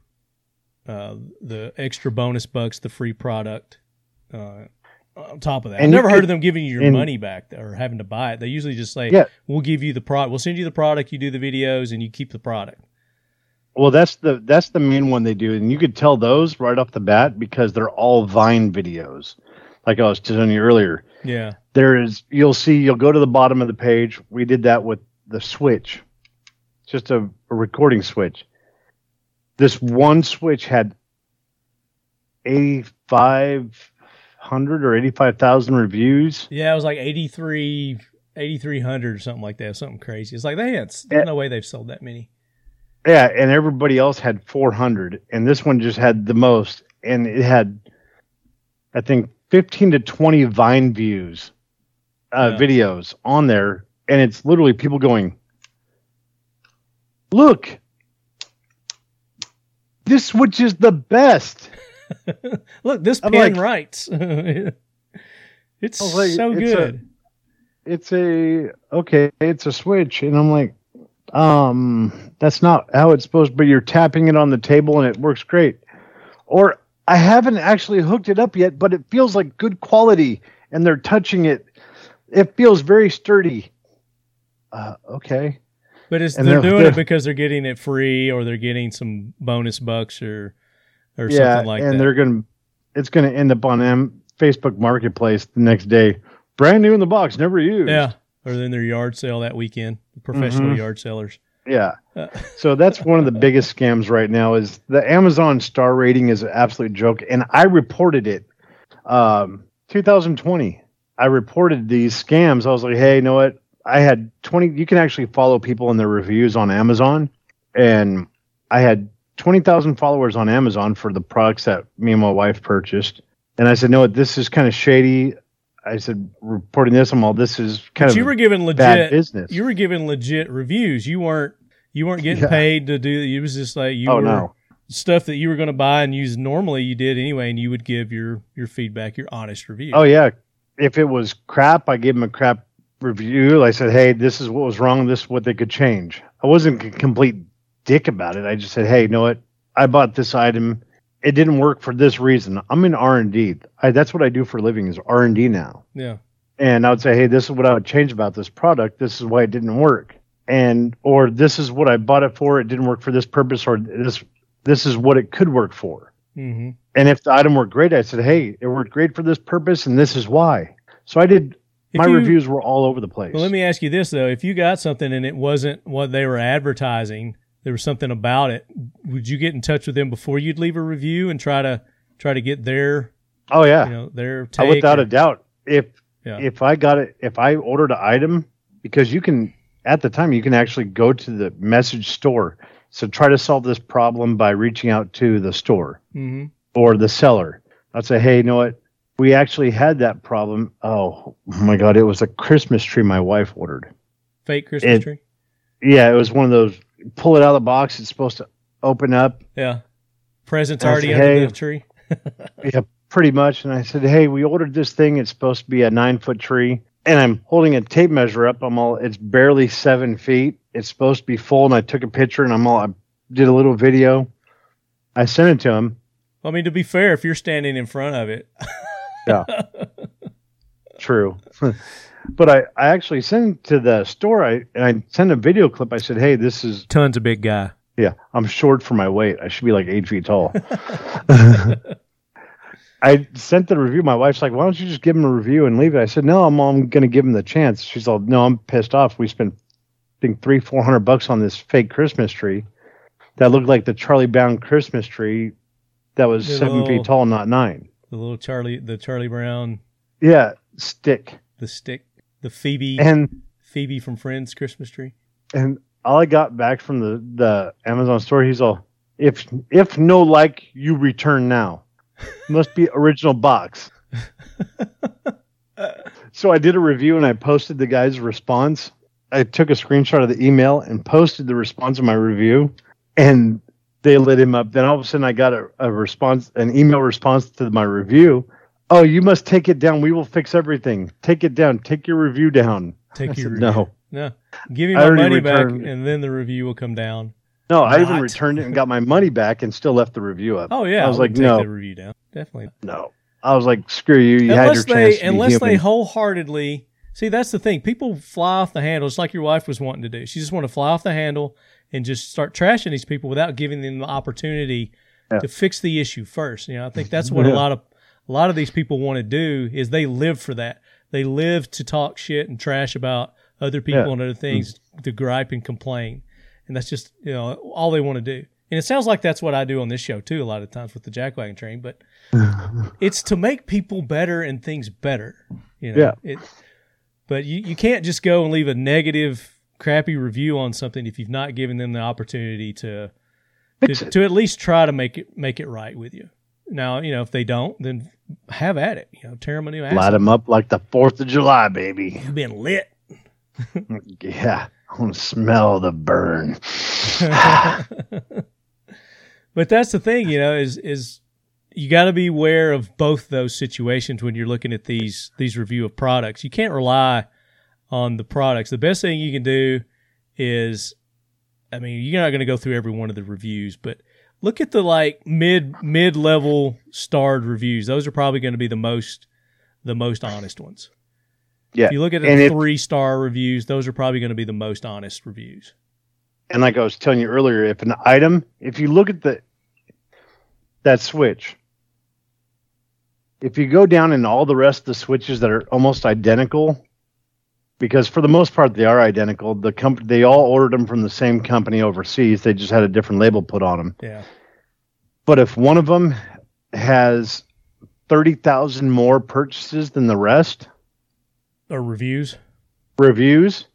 uh, the extra bonus bucks, the free product. On top of that, I've And you never heard could- of them giving you your and- money back or having to buy it. They usually just say, Yeah. we'll give you the product. We'll send you the product. You do the videos, and you keep the product. Well, that's the that's the main one they do, and you could tell those right off the bat because they're all Vine videos. Like I was telling you earlier, Yeah, there is you'll see you'll go to the bottom of the page. We did that with the switch, just a, a recording switch. This one switch had eighty five hundred or eighty five thousand reviews. yeah. It was like 83, 8,300 or something like that. Something crazy. It's like they had. There's no way they've sold that many. Yeah, and everybody else had 400, and this one just had the most, and it had, I think, 15 to 20 Vine views, uh, Yeah. videos on there, and it's literally people going, "Look, this switch is the best." Look, this I'm pen like- writes. it's like, so it's a- good. It's a okay, it's a switch, and I'm like, um, that's not how it's supposed. But you're tapping it on the table, and it works great. Or I haven't actually hooked it up yet, but it feels like good quality, and they're touching it. It feels very sturdy. Uh, okay. But it's, and they're they're- doing they're- it because they're getting it free, or they're getting some bonus bucks, or or yeah, something like and that. they're gonna, it's gonna end up on M- Facebook Marketplace the next day, brand new in the box, never used. Yeah, or then their yard sale that weekend. Professional Mhm. yard sellers. Yeah. Uh, So that's one of the biggest scams right now is the Amazon star rating is an absolute joke. And I reported it. Um, 2020, I reported these scams. I was like, hey, you know what? I had 20, you can actually follow people in their reviews on Amazon. And I had 20,000 followers on Amazon for the products that me and my wife purchased. And I said, no, this is kind of shady. I said, reporting this, I'm all, this is kind But of you were given bad legit. business. You were given legit reviews. You weren't. You weren't getting Yeah. paid to do. It was just like you oh, were no. stuff that you were going to buy and use. Normally, you did anyway, and you would give your your feedback, your honest review. Oh yeah. If it was crap, I gave them a crap review. I said, "Hey, this is what was wrong. This is what they could change." I wasn't a complete dick about it. I just said, "Hey, you know what? I bought this item. It didn't work for this reason. I'm in R and D. That's what I do for a living is R and D now." yeah. And I would say, "Hey, this is what I would change about this product. This is why it didn't work." And or this is what I bought it for. It didn't work for this purpose, or this this is what it could work for. hmm And if the item worked great, I said, "Hey, it worked great for this purpose, and this is why." So I did. If my you- reviews were all over the place. Well, let me ask you this though: If you got something and it wasn't what they were advertising, there was something about it. Would you get in touch with them before you'd leave a review and try to try to get their oh yeah, you know their Uh, take? without or- a doubt. If Yeah. if I got it, if I ordered an item, because you can at the time you can actually go to the message store. So try to solve this problem by reaching out to the store Mhm. or the seller. I'd say, "Hey, you know what? We actually had that problem. Oh my god, it was a Christmas tree my wife ordered." fake Christmas It- tree. Yeah, it was one of those. Pull it out of the box. It's supposed to open up. Yeah, presents already under hey. the tree. Yeah, pretty much. And I said, "Hey, we ordered this thing. It's supposed to be a nine foot tree." And I'm holding a tape measure up. I'm all. It's barely seven feet. It's supposed to be full. And I took a picture and I'm all. I did a little video. I sent it to him. I mean, to be fair, if you're standing in front of it, yeah. True. but I, I actually sent to the store. I and I sent a video clip. I said, "Hey, this is tons of big guy. Yeah, I'm short for my weight. I should be like eight feet tall. I sent the review. My wife's like, "Why don't you just give him a review and leave it?" I said, "No, I'm, I'm going to give him the chance." She's like, "No, I'm pissed off. We spent, I think, three, four hundred bucks on this fake Christmas tree that looked like the Charlie Brown Christmas tree, that was The seven little- feet tall, not nine. The little Charlie, the Charlie Brown, Yeah, stick. the stick, the Phoebe, And Phoebe from Friends Christmas tree. and all I got back from the the Amazon store, he's all, if if no like, you return now. Must be original box. so I did a review and I posted the guy's response. I took a screenshot of the email and posted the response of my review, and they lit him up. Then all of a sudden, I got a, a response, an email response to my review. Oh, you must take it down. We will fix everything. Take it down. Take your review down. Take I your said, review. no. no. Give me my money back, and then the review will come down. No, I even returned it and got my money back and still left the review up. Oh yeah, I was would like, take no, the review down. Definitely. no. I was like, screw you. You had your they chance unless they wholeheartedly see that's the thing people fly off the handle just like your wife was wanting to do she just want to fly off the handle and just start trashing these people without giving them the opportunity Yeah. to fix the issue first you know i think that's what a lot of a lot of these people want to do is they live for that they live to talk shit and trash about other people Yeah. and other things mm. to gripe and complain and that's just you know all they want to do and it sounds like that's what i do on this show too a lot of times with the jackwagon train but it's to make people better and things better. You know, Yeah. It, but you, you can't just go and leave a negative, crappy review on something if you've not given them the opportunity to to, to at least try to make it make it right with you. Now, you know, if they don't, then have at it. You know, tear them a new ass. Light them up like the 4th of July, baby. You've been lit. Yeah. I want to smell the burn. but that's the thing, you know, is is you got to be aware of both those situations when you're looking at these these review of products. You can't rely on the products. The best thing you can do is, I mean, you're not going to go through every one of the reviews, but look at the like mid mid level starred reviews. Those are probably going to be the most the most honest ones. Yeah. If you look at the if- three star reviews, those are probably going to be the most honest reviews. And like I was telling you earlier, if an item, if you look at the that switch, if you go down in all the rest of the switches that are almost identical, because for the most part they are identical. The company they all ordered them from the same company overseas. They just had a different label put on them. Yeah. But if one of them has thirty thousand more purchases than the rest, Or reviews. reviews,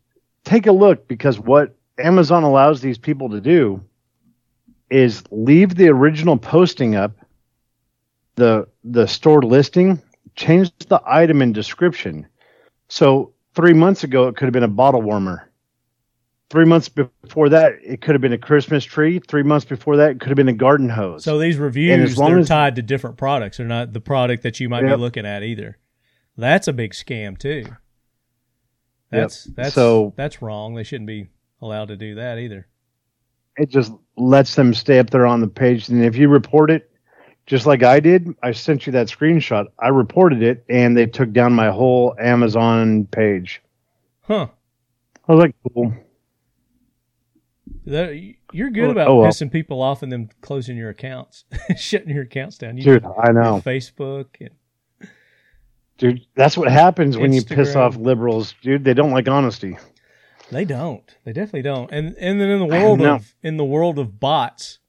take a look because what Amazon allows these people to do is leave the original posting up, the the store listing, change the item and description. So three months ago it could have been a bottle warmer. Three months before that, it could have been a Christmas tree. Three months before that, it could have been a garden hose. So these reviews they're as- tied to different products. They're not the product that you might be looking at either. That's a big scam too. That's that's So- that's wrong. They shouldn't be allowed to do that either. it just lets them stay up there on the page. And if you report it, just like I did, I sent you that screenshot. I reported it, and they took down my whole Amazon page. Huh. I was like, cool. That, you're good Oh, about oh, well. pissing people off and then closing your accounts, shutting your accounts down. You Dude, I know. Facebook and Dude, that's what happens when you piss off liberals, dude. They don't like honesty. They don't. They definitely don't. And and then in the world of in the world of bots,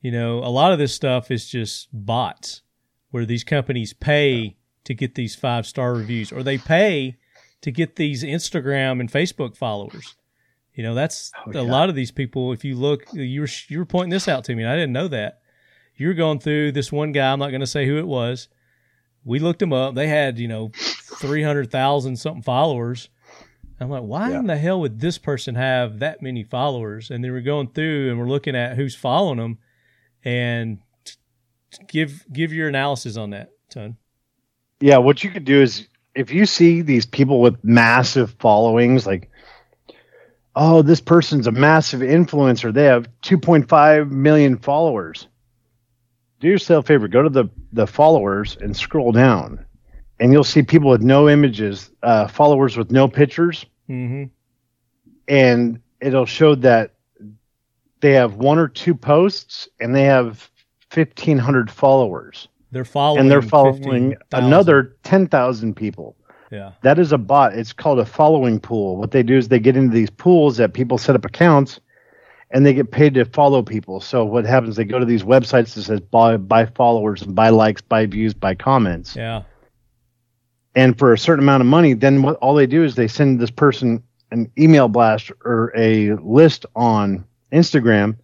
you know, a lot of this stuff is just bots where these companies pay to get these five star reviews or they pay to get these Instagram and Facebook followers. You know, that's Oh, a lot of these people. If you look, you were you were pointing this out to me, and I didn't know that. You're going through this one guy. I'm not going to say who it was. We looked him up. They had you know three hundred thousand something followers. I'm like, why in the hell would this person have that many followers? And then we're going through and we're looking at who's following them, and give give your analysis on that, ton. Yeah, what you could do is if you see these people with massive followings, like, oh, this person's a massive influencer. They have 2.5 million followers. Do yourself a favor, go to the, the followers and scroll down, and you'll see people with no images, uh, followers with no pictures, Mm-hmm. and it'll show that they have one or two posts and they have 1,500 followers. They're following, and they're following 15,000. another 10,000 people. Yeah. That is a bot. It's called a following pool. What they do is they get into these pools that people set up accounts and they get paid to follow people. So what happens? They go to these websites that says buy buy followers and buy likes, buy views, buy comments. Yeah. And for a certain amount of money, then what all they do is they send this person an email blast or a list on Instagram,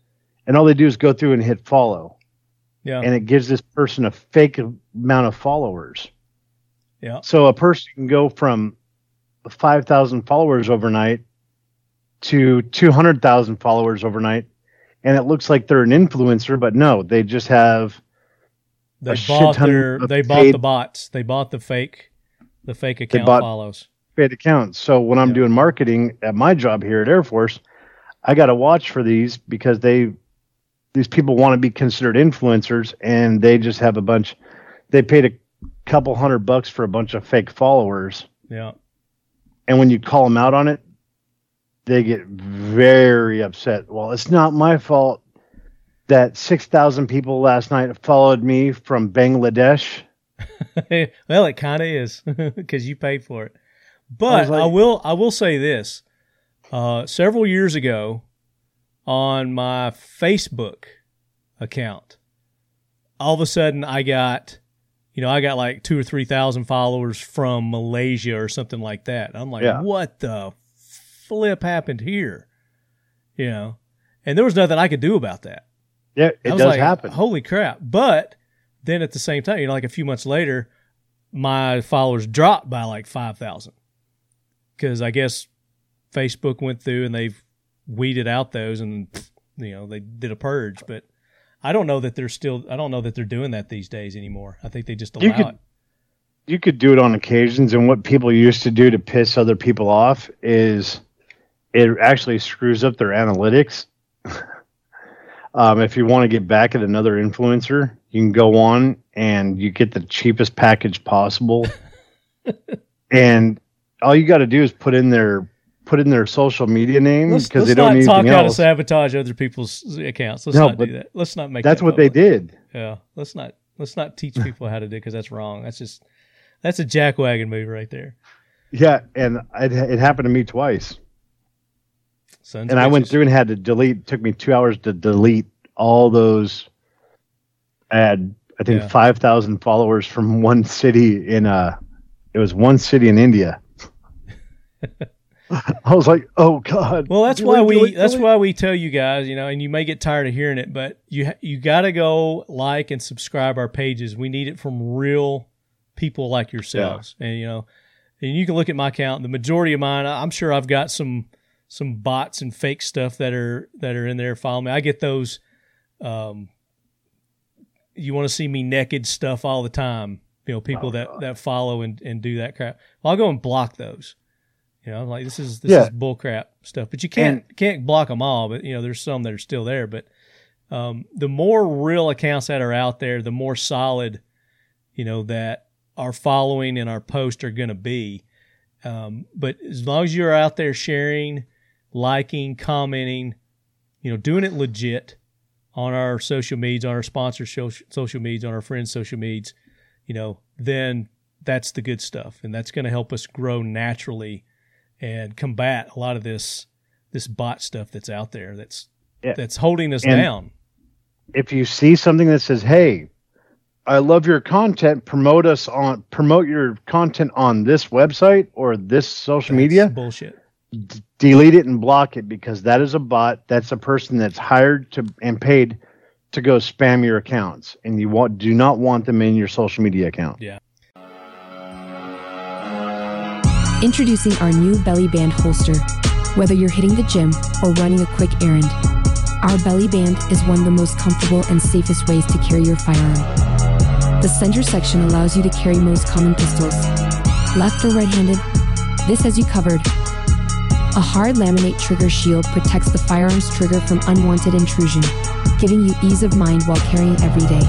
and all they do is go through and hit follow, Yeah. and it gives this person a fake amount of followers. yeah. So a person can go from 5,000 followers overnight to 200,000 followers overnight. And it looks like they're an influencer, but no, they just have They bought their they bought the bots. They bought the fake the fake account bought- follows. paid accounts. So when I'm Yeah. doing marketing at my job here at Airforce, I got to watch for these because they, these people want to be considered influencers and they just have a bunch, they paid a couple hundred bucks for a bunch of fake followers. Yeah. and when you call them out on it, they get very upset. Well, it's not my fault that 6,000 people last night followed me from Bangladesh. well, it kind of is because you paid for it. But like- I will I will say this: uh, several years ago, on my Facebook account, all of a sudden I got, you know, I got like two or three thousand followers from Malaysia or something like that. I'm like, Yeah. what the flip happened here? You know, and there was nothing I could do about that. Yeah, I it was does like, happen. Holy crap. But then at the same time, you know, like a few months later, my followers dropped by like 5,000 because I guess Facebook went through and they've weeded out those and, you know, they did a purge. But I don't know that they're still, I don't know that they're doing that these days anymore. I think they just allow You could- it. you could do it on occasions, and what people used to do to piss other people off is it actually screws up their analytics. um, if you want to get back at another influencer, you can go on and you get the cheapest package possible, and all you got to do is put in their put in their social media name because they don't not need talk how to sabotage other people's accounts. Let's No, not do that. Let's not make That's that what they did. Yeah, let's not let's not teach people how to do because that's wrong. That's just that's a jackwagon move right there. Yeah, and it, it happened to me twice. Sons and I went through and had to delete. Took me two hours to delete all those. I had I think Yeah. five thousand followers from one city in uh It was one city in India. I was like, oh god. Well, that's why we delete, that's why we tell you guys, you know, and you may get tired of hearing it, but you you got to go like and subscribe our pages. We need it from real people like yourselves, and you know, and you can look at my account. The majority of mine, I'm sure I've got some some bots and fake stuff that are that are in there. Follow me. I get those. Um, you want to see me naked stuff all the time. You know, people Oh, that God. that follow and, and do that crap. Well, I'll go and block those. You know, like this is this Yeah. is bull crap stuff. But you can't can't block them all. But you know, there's some that are still there. But um, the more real accounts that are out there, the more solid, you know, that our following and our posts are going to be. Um, but as long as you're out there sharing, liking, commenting, you know, doing it legit on our social medias, on our sponsor social social medias, on our friends' social medias, you know, then that's the good stuff, and that's going to help us grow naturally and combat a lot of this this bot stuff that's out there that's Yeah. that's holding us And- down. if you see something that says, "Hey, I love your content. Promote us on promote your content on this website or this social That's media." bullshit. d- delete it and block it because that is a bot. That's a person that's hired to and paid to go spam your accounts, and you want do not want them in your social media account. Introducing our new belly band holster. Whether you're hitting the gym or running a quick errand, our belly band is one of the most comfortable and safest ways to carry your firearm. The center section allows you to carry most common pistols. Left or right handed, this has you covered. A hard laminate trigger shield protects the firearm's trigger from unwanted intrusion, giving you ease of mind while carrying every day.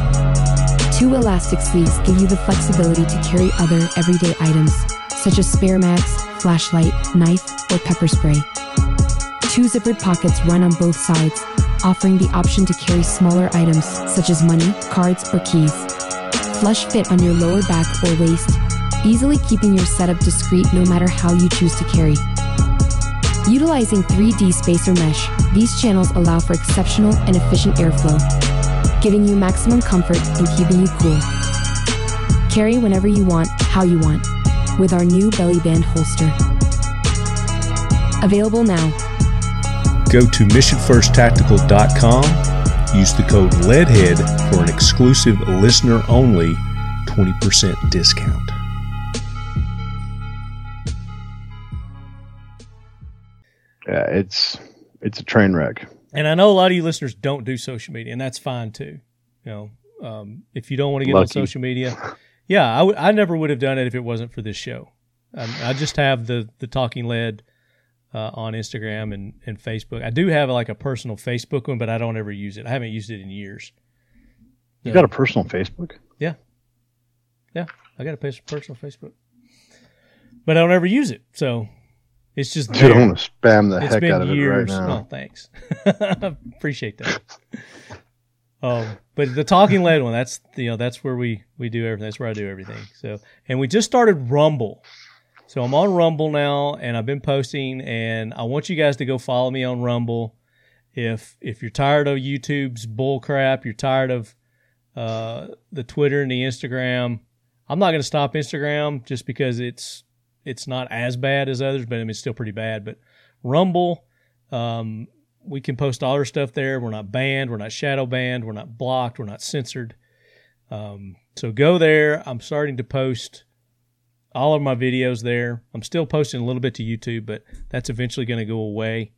Two elastic sleeves give you the flexibility to carry other everyday items, such as spare mags, flashlight, knife, or pepper spray. Two zippered pockets run on both sides, offering the option to carry smaller items such as money, cards, or keys. Flush fit on your lower back or waist, easily keeping your setup discreet no matter how you choose to carry. Utilizing 3D spacer mesh, these channels allow for exceptional and efficient airflow, giving you maximum comfort and keeping you cool. Carry whenever you want, how you want, with our new belly band holster. Available now. Go to missionfirsttactical.com. Use the code LEADHEAD for an exclusive listener only 20% discount. Yeah, it's it's a train wreck. And I know a lot of you listeners don't do social media, and that's fine too. You know, um, if you don't want to get on social media, yeah, I, w- I never would have done it if it wasn't for this show. Um, I just have the the Talking Lead uh, on Instagram and, and Facebook. I do have like a personal Facebook one, but I don't ever use it. I haven't used it in years. You got a personal Facebook? Yeah, yeah. I got a personal Facebook, but I don't ever use it. So it's just Dude, I there. want to spam the It's heck out of it right now. oh, thanks. Appreciate that. um, but the talking lead one, that's you know that's where we we do everything. That's where I do everything. So and we just started Rumble. So I'm on Rumble now, and I've been posting, and I want you guys to go follow me on Rumble. If if you're tired of YouTube's bull crap, you're tired of uh, the Twitter and the Instagram. I'm not going to stop Instagram just because it's it's not as bad as others, but I mean it's still pretty bad. But Rumble, um, we can post all our stuff there. We're not banned. We're not shadow banned. We're not blocked. We're not censored. Um, so go there. I'm starting to post all of my videos there. I'm still posting a little bit to YouTube, but that's eventually going to go away.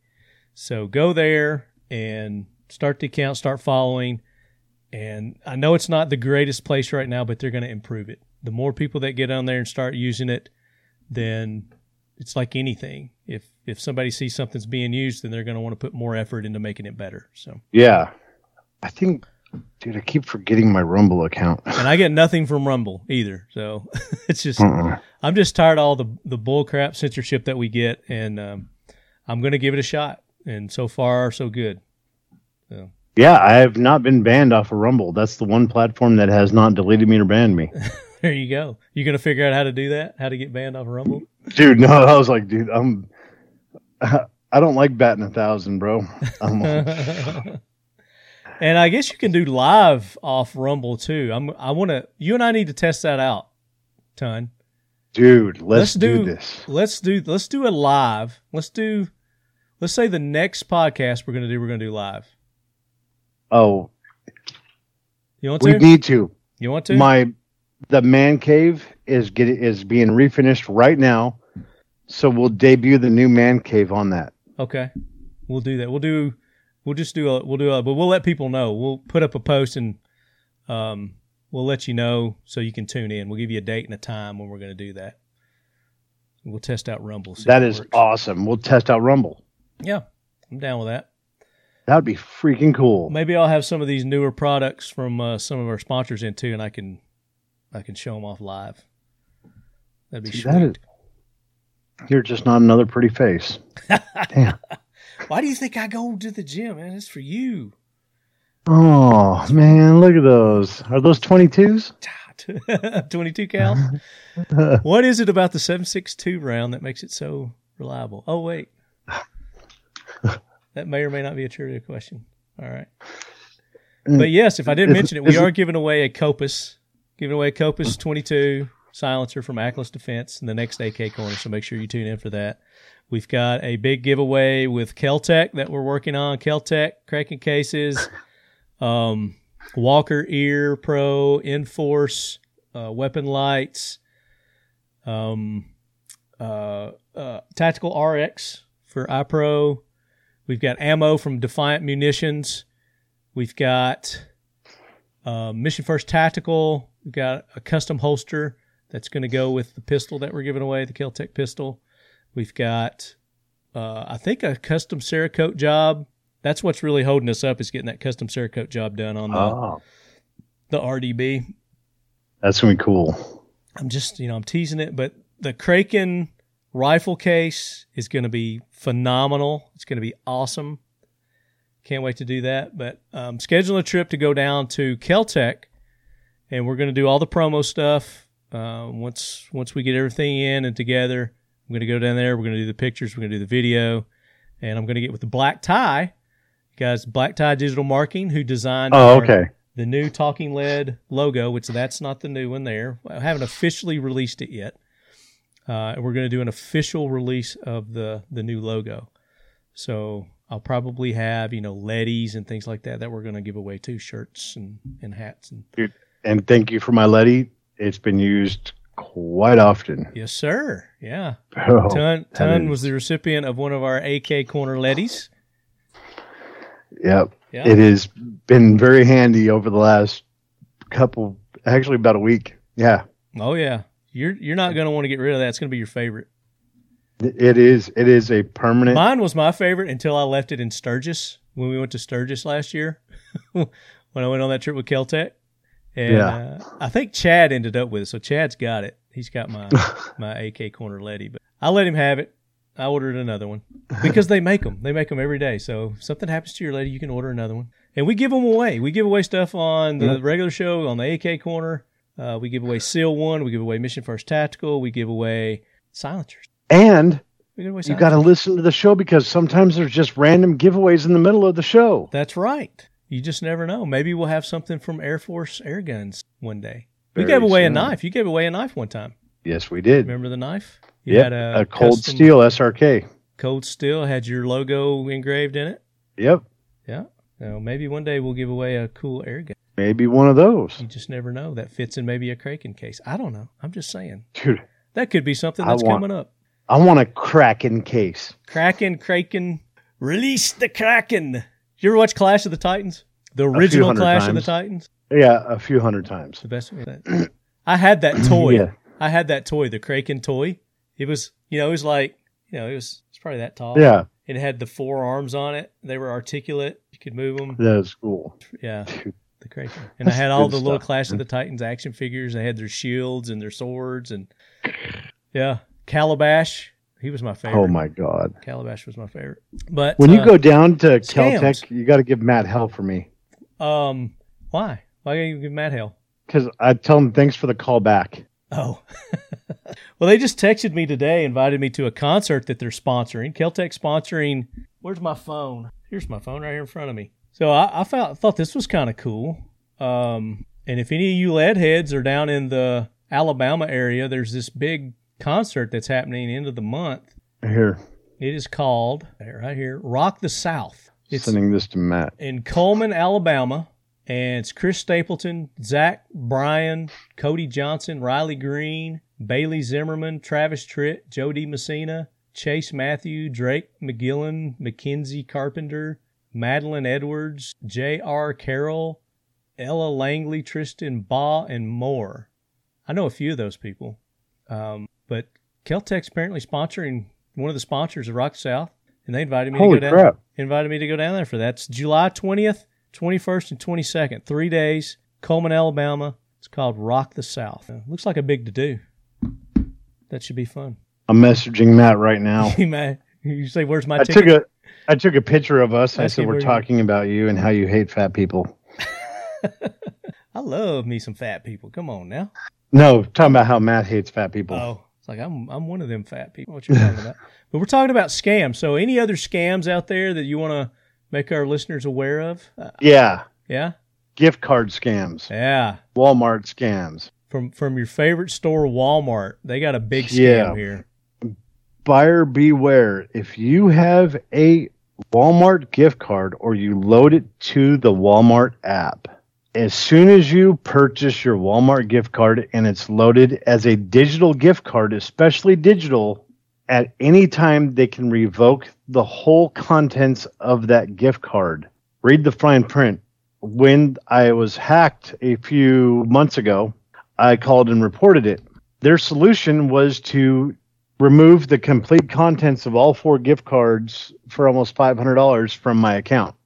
So go there and start the account, start following. And I know it's not the greatest place right now, but they're going to improve it. The more people that get on there and start using it, then it's like anything. If somebody sees something's being used, then they're going to want to put more effort into making it better. So, Yeah. I think, dude, I keep forgetting my Rumble account. and I get nothing from Rumble either. So it's just Uh-uh. I'm just tired of all the the bull crap censorship that we get, and um, I'm going to give it a shot. And so far, so good. Yeah, I have not been banned off of Rumble. That's the one platform that has not deleted me or banned me. There you go. You going to figure out how to do that? How to get banned off of Rumble? Dude, no, I was like, dude, I'm. I don't like batting a thousand, bro. And I guess you can do live off Rumble too. I'm I want to you and I need to test that out. Ton. dude, let's, Let's do, do- this. Let's do let's do a live. Let's do let's say the next podcast we're going to do we're going to do live. Oh, You want to? we need to. you want to? My the man cave is get is being refinished right now, so we'll debut the new man cave on that. Okay, we'll do that. We'll do. We'll just do a. We'll do a. But we'll let people know. We'll put up a post and um, we'll let you know so you can tune in. We'll give you a date and a time when we're going to do that. We'll test out Rumble. That is works. awesome. We'll test out Rumble. Yeah, I'm down with that. That'd be freaking cool. Maybe I'll have some of these newer products from uh, some of our sponsors in too, and I can I can show them off live. That'd be See, sweet. that is- You're just not another pretty face. Damn. Why do you think I go to the gym, man? It's for you. Oh man, look at those. Are those 22s? 22 cal. what is it about the 762 round that makes it so reliable? Oh, wait. that may or may not be a trivia question. All right. Mm. But yes, if I didn't mention it, we are giving away a Copus, giving away a Copus 22 silencer from Atlas Defense in the next AK corner. So make sure you tune in for that. We've got a big giveaway with Keltec that we're working on. Keltec Kraken cases, um, Walker Ear Pro, Inforce, uh, weapon lights, um, uh, uh, Tactical RX for iPro. We've got ammo from Defiant Munitions. We've got uh, Mission First Tactical. We've got a custom holster that's going to go with the pistol that we're giving away, the Keltec pistol. We've got, uh, I think, a custom Cerakote job. That's what's really holding us up is getting that custom Cerakote job done on the, Oh, the RDB. that's gonna be cool. I'm just, you know, I'm teasing it, but the Kraken rifle case is going to be phenomenal. It's going to be awesome. Can't wait to do that. But um, scheduling a trip to go down to Keltec, and we're going to do all the promo stuff. Uh, once once we get everything in and together, I'm going to go down there. We're going to do the pictures. We're going to do the video. and I'm going to get with the Black Tie guys, Black Tie Digital Marketing, who designed Oh, our- the new Talking Lead logo, which that's not the new one there. I haven't officially released it yet. Uh, we're going to do an official release of the the new logo. So I'll probably have you know leadies and things like that that we're going to give away too, shirts and, and hats and And thank you for my Letty. It's been used quite often. yes sir, yeah. Oh, Ton Ton was the recipient of one of our AK corner leadies. Yep. Yeah, It has been very handy over the last couple, actually about a week. Yeah. oh yeah. You're you're not going to want to get rid of that. It's going to be your favorite. It is. It is a permanent. Mine was my favorite until I left it in Sturgis when we went to Sturgis last year when I went on that trip with Keltec. And Yeah. uh, I think Chad ended up with it. So Chad's got it. He's got my my AK corner Letty, but I let him have it. I ordered another one because they make them. They make them every day. So if something happens to your lady, you can order another one. And we give them away. We give away stuff on the Yep. regular show on the AK corner. Uh, we give away Seal One. We give away Mission First Tactical. We give away silencers. and We give away you got to listen to the show because sometimes there's just random giveaways in the middle of the show. That's right. You just never know. Maybe we'll have something from Airforce Airguns one day. We Very gave away a knife. You gave away a knife one time. Yes, we did. Remember the knife? You Yep. had A, cold steel SRK. Cold steel had your logo engraved in it. Yep. Yeah. So maybe one day we'll give away a cool air gun. Maybe one of those. You just never know. That fits in maybe a Kraken case. I don't know. I'm just saying. Dude, That could be something that's want- coming up. I want a Kraken case. Kraken, Kraken, release the Kraken. You ever watch Clash of the Titans? The original Clash of the. Titans? Yeah, a few hundred times. The best. I had that toy. Yeah. I had that toy, the Kraken toy. It was, you know, it was like, you know, it was it's probably that tall. Yeah, It had the four arms on it. They were articulate. You could move them. that is cool. Yeah, Dude, the Kraken. And I had all the little Clash of the Titans action figures. They had their shields and their swords and yeah, Calibos. He was my favorite. Oh my god. Calibos was my favorite. But When you uh, go down to scams. Keltec, you got to give Matt hell for me um, why? Why gotta you give Matt hell? because I tell him thanks for the call back. Oh. well, they just texted me today, invited me to a concert that they're sponsoring. Keltec sponsoring. Where's my phone? Here's my phone right here in front of me. So I, I felt, thought this was kind of cool. Um, and if any of you lead heads are down in the Alabama area, there's this big concert that's happening end of the month. Here, It is called right here, Rock the South. It's sending this to Matt. in Cullman, Alabama, and it's Chris Stapleton, Zach Bryan, Cody Johnson, Riley Green, Bailey Zimmerman, Travis Tritt, Jo Dee Messina, Chase Matthew, Drake Milligan, Mackenzie Carpenter, Madeline Edwards, J.R. Carroll, Ella Langley, Tristan Baugh, and more. I know a few of those people, um, but Keltec's apparently sponsoring one of the sponsors of Rock South, and they invited me Holy to go down crap! invited me to go down there for that. It's July 20th, 21st, and 22nd. Three days, Cullman, Alabama. It's called Rock the South. Uh, looks like a big to do. That should be fun. I'm messaging Matt right now. you may you say, "Where's my I ticket?" took a I took a picture of us. I Ask said we're you- talking about you and how you hate fat people. I love me some fat people. Come on now. No, talking about how Matt hates fat people. Oh, like I'm I'm one of them fat people. What you're talking about? But we're talking about scams. So, any other scams out there that you want to make our listeners aware of? Uh, Yeah, yeah, gift card scams, yeah. Walmart scams. From from your favorite store, Walmart. They got a big scam Yeah. here. buyer beware. If you have a Walmart gift card or you load it to the Walmart app, as soon as you purchase your Walmart gift card and it's loaded as a digital gift card, especially digital, at any time they can revoke the whole contents of that gift card. Read the fine print. When I was hacked a few months ago, I called and reported it. Their solution was to remove the complete contents of all four gift cards for almost $500 from my account.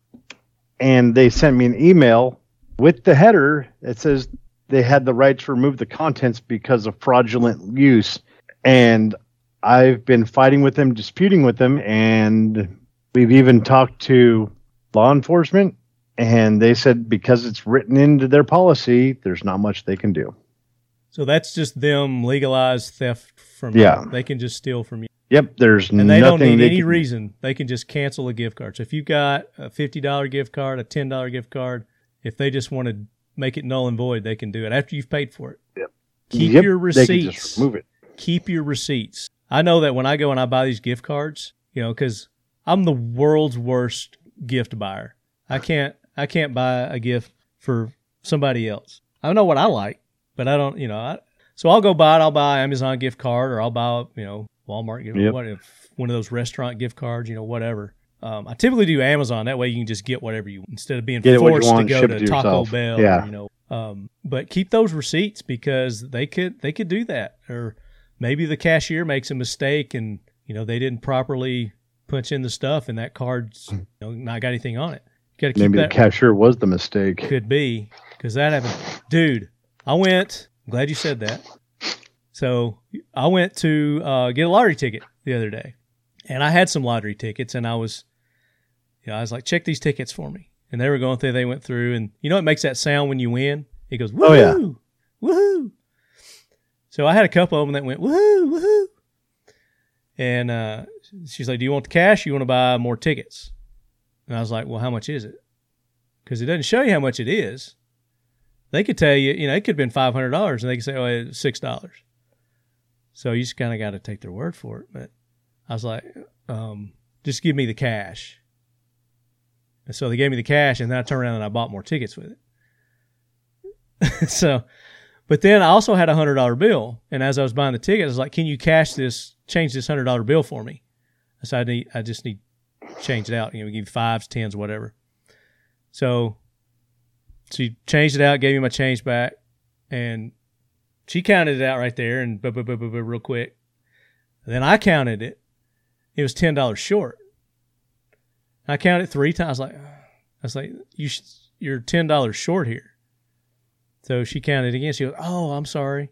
And they sent me an email with the header that says they had the right to remove the contents because of fraudulent use. And I've been fighting with them, disputing with them, and we've even talked to law enforcement. And they said because it's written into their policy, there's not much they can do. So that's just them legalized theft from Yeah. you. They can just steal from you. Yep, there's and they nothing don't need they any can- reason. They can just cancel a gift card. So if you've got a fifty dollar gift card, a ten dollar gift card, if they just want to make it null and void, they can do it after you've paid for it. Yep. Keep Yep, your They can receipts. just remove it. keep your receipts. I know that when I go and I buy these gift cards, you know, because I'm the world's worst gift buyer. I can't I can't buy a gift for somebody else. I know what I like, but I don't, you know. I, so I'll go buy it. I'll buy Amazon gift card, or I'll buy, you know, Walmart, you know, Yep. what if one of those restaurant gift cards, you know, whatever. Um, I typically do Amazon. That way you can just get whatever you instead of being Get forced to go to to Taco. Bell. Yeah. You know, um, but keep those receipts because they could they could do that, or maybe the cashier makes a mistake and you know they didn't properly punch in the stuff and that card's you know, not got anything on it. Got to keep Maybe that. the cashier was the mistake. Could be because that happened, dude. I went. I'm glad you said that. So I went to uh, get a lottery ticket the other day, and I had some lottery tickets, and I was, you know, I was like, check these tickets for me, and they were going through. They went through, and you know, it makes that sound when you win. It goes, woohoo, Oh, yeah. woohoo. So I had a couple of them that went woohoo, woohoo, and uh, she's like, "Do you want the cash? Or you want to buy more tickets?" And I was like, "Well, how much is it?" Because it doesn't show you how much it is. They could tell you, you know, it could have been five hundred dollars, and they could say, "Oh, it's six dollars." So you just kind of got to take their word for it. But I was like, um, "Just give me the cash." And so they gave me the cash, and then I turned around and I bought more tickets with it. so, but then I also had a hundred dollar bill, and as I was buying the tickets, I was like, "Can you cash this? Change this hundred dollar bill for me?" I said, "I need, I just need change it out. You know, give you fives, tens, whatever." So she changed it out, gave me my change back, and she counted it out right there and bu- bu- bu- bu- bu- real quick. Then I counted it. It was ten dollars short. I counted three times. Like, I was like, you sh- you're ten dollars short here. So she counted again. She goes, "Oh, I'm sorry."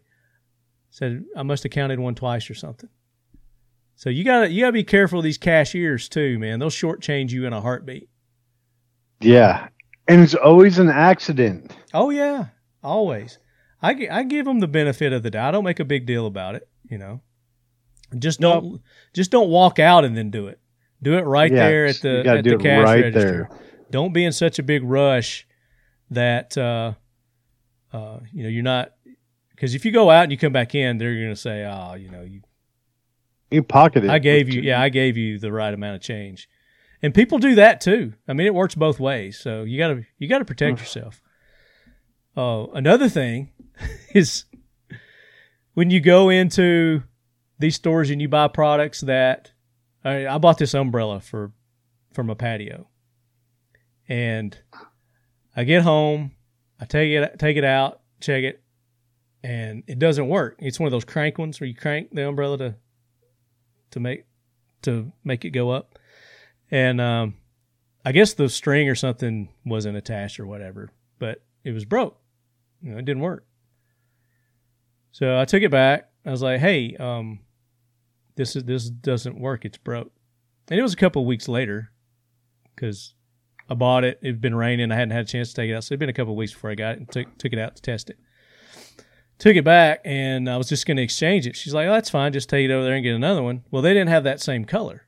Said I must have counted one twice or something. So you gotta you gotta be careful of these cashiers too, man. They'll shortchange you in a heartbeat. Yeah. And it's always an accident. Oh yeah, always. I, I give them the benefit of the doubt. I don't make a big deal about it. You know, just don't just don't walk out and then do it. Do it right Yeah, there at the at the cash right register. there. Don't be in such a big rush that uh, uh, you know you're not because if you go out and you come back in, they're going to say, "Oh, you know, you You pocket it. I gave you, yeah, I gave you the right amount of change, and people do that too. I mean, it works both ways. So you gotta you gotta protect yourself. Oh, another thing is when you go into these stores and you buy products that I, I bought this umbrella for from a patio, and I get home, I take it take it out, check it, and it doesn't work. It's one of those crank ones where you crank the umbrella to to make to make it go up. And um, I guess the string or something wasn't attached or whatever, but it was broke. You know, it didn't work. So I took it back. I was like, "Hey, um, this is this doesn't work. It's broke." And it was a couple weeks later because I bought it. It'd been raining. I hadn't had a chance to take it out, so it'd been a couple weeks before I got it and took took it out to test it took it back and I was just going to exchange it. She's like, oh, that's fine. Just take it over there and get another one. Well, they didn't have that same color.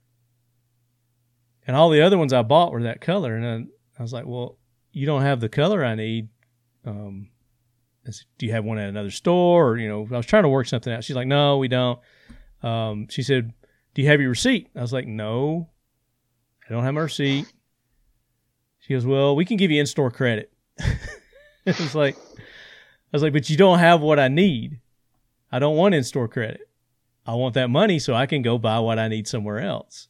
And all the other ones I bought were that color. And I, I was like, well, you don't have the color I need. Um, do you have one at another store? Or, you know, I was trying to work something out. She's like, no, we don't. Um, she said, do you have your receipt? I was like, no, I don't have my receipt. She goes, well, we can give you in-store credit. it was like, I was like, but you don't have what I need. I don't want in store credit. I want that money so I can go buy what I need somewhere else.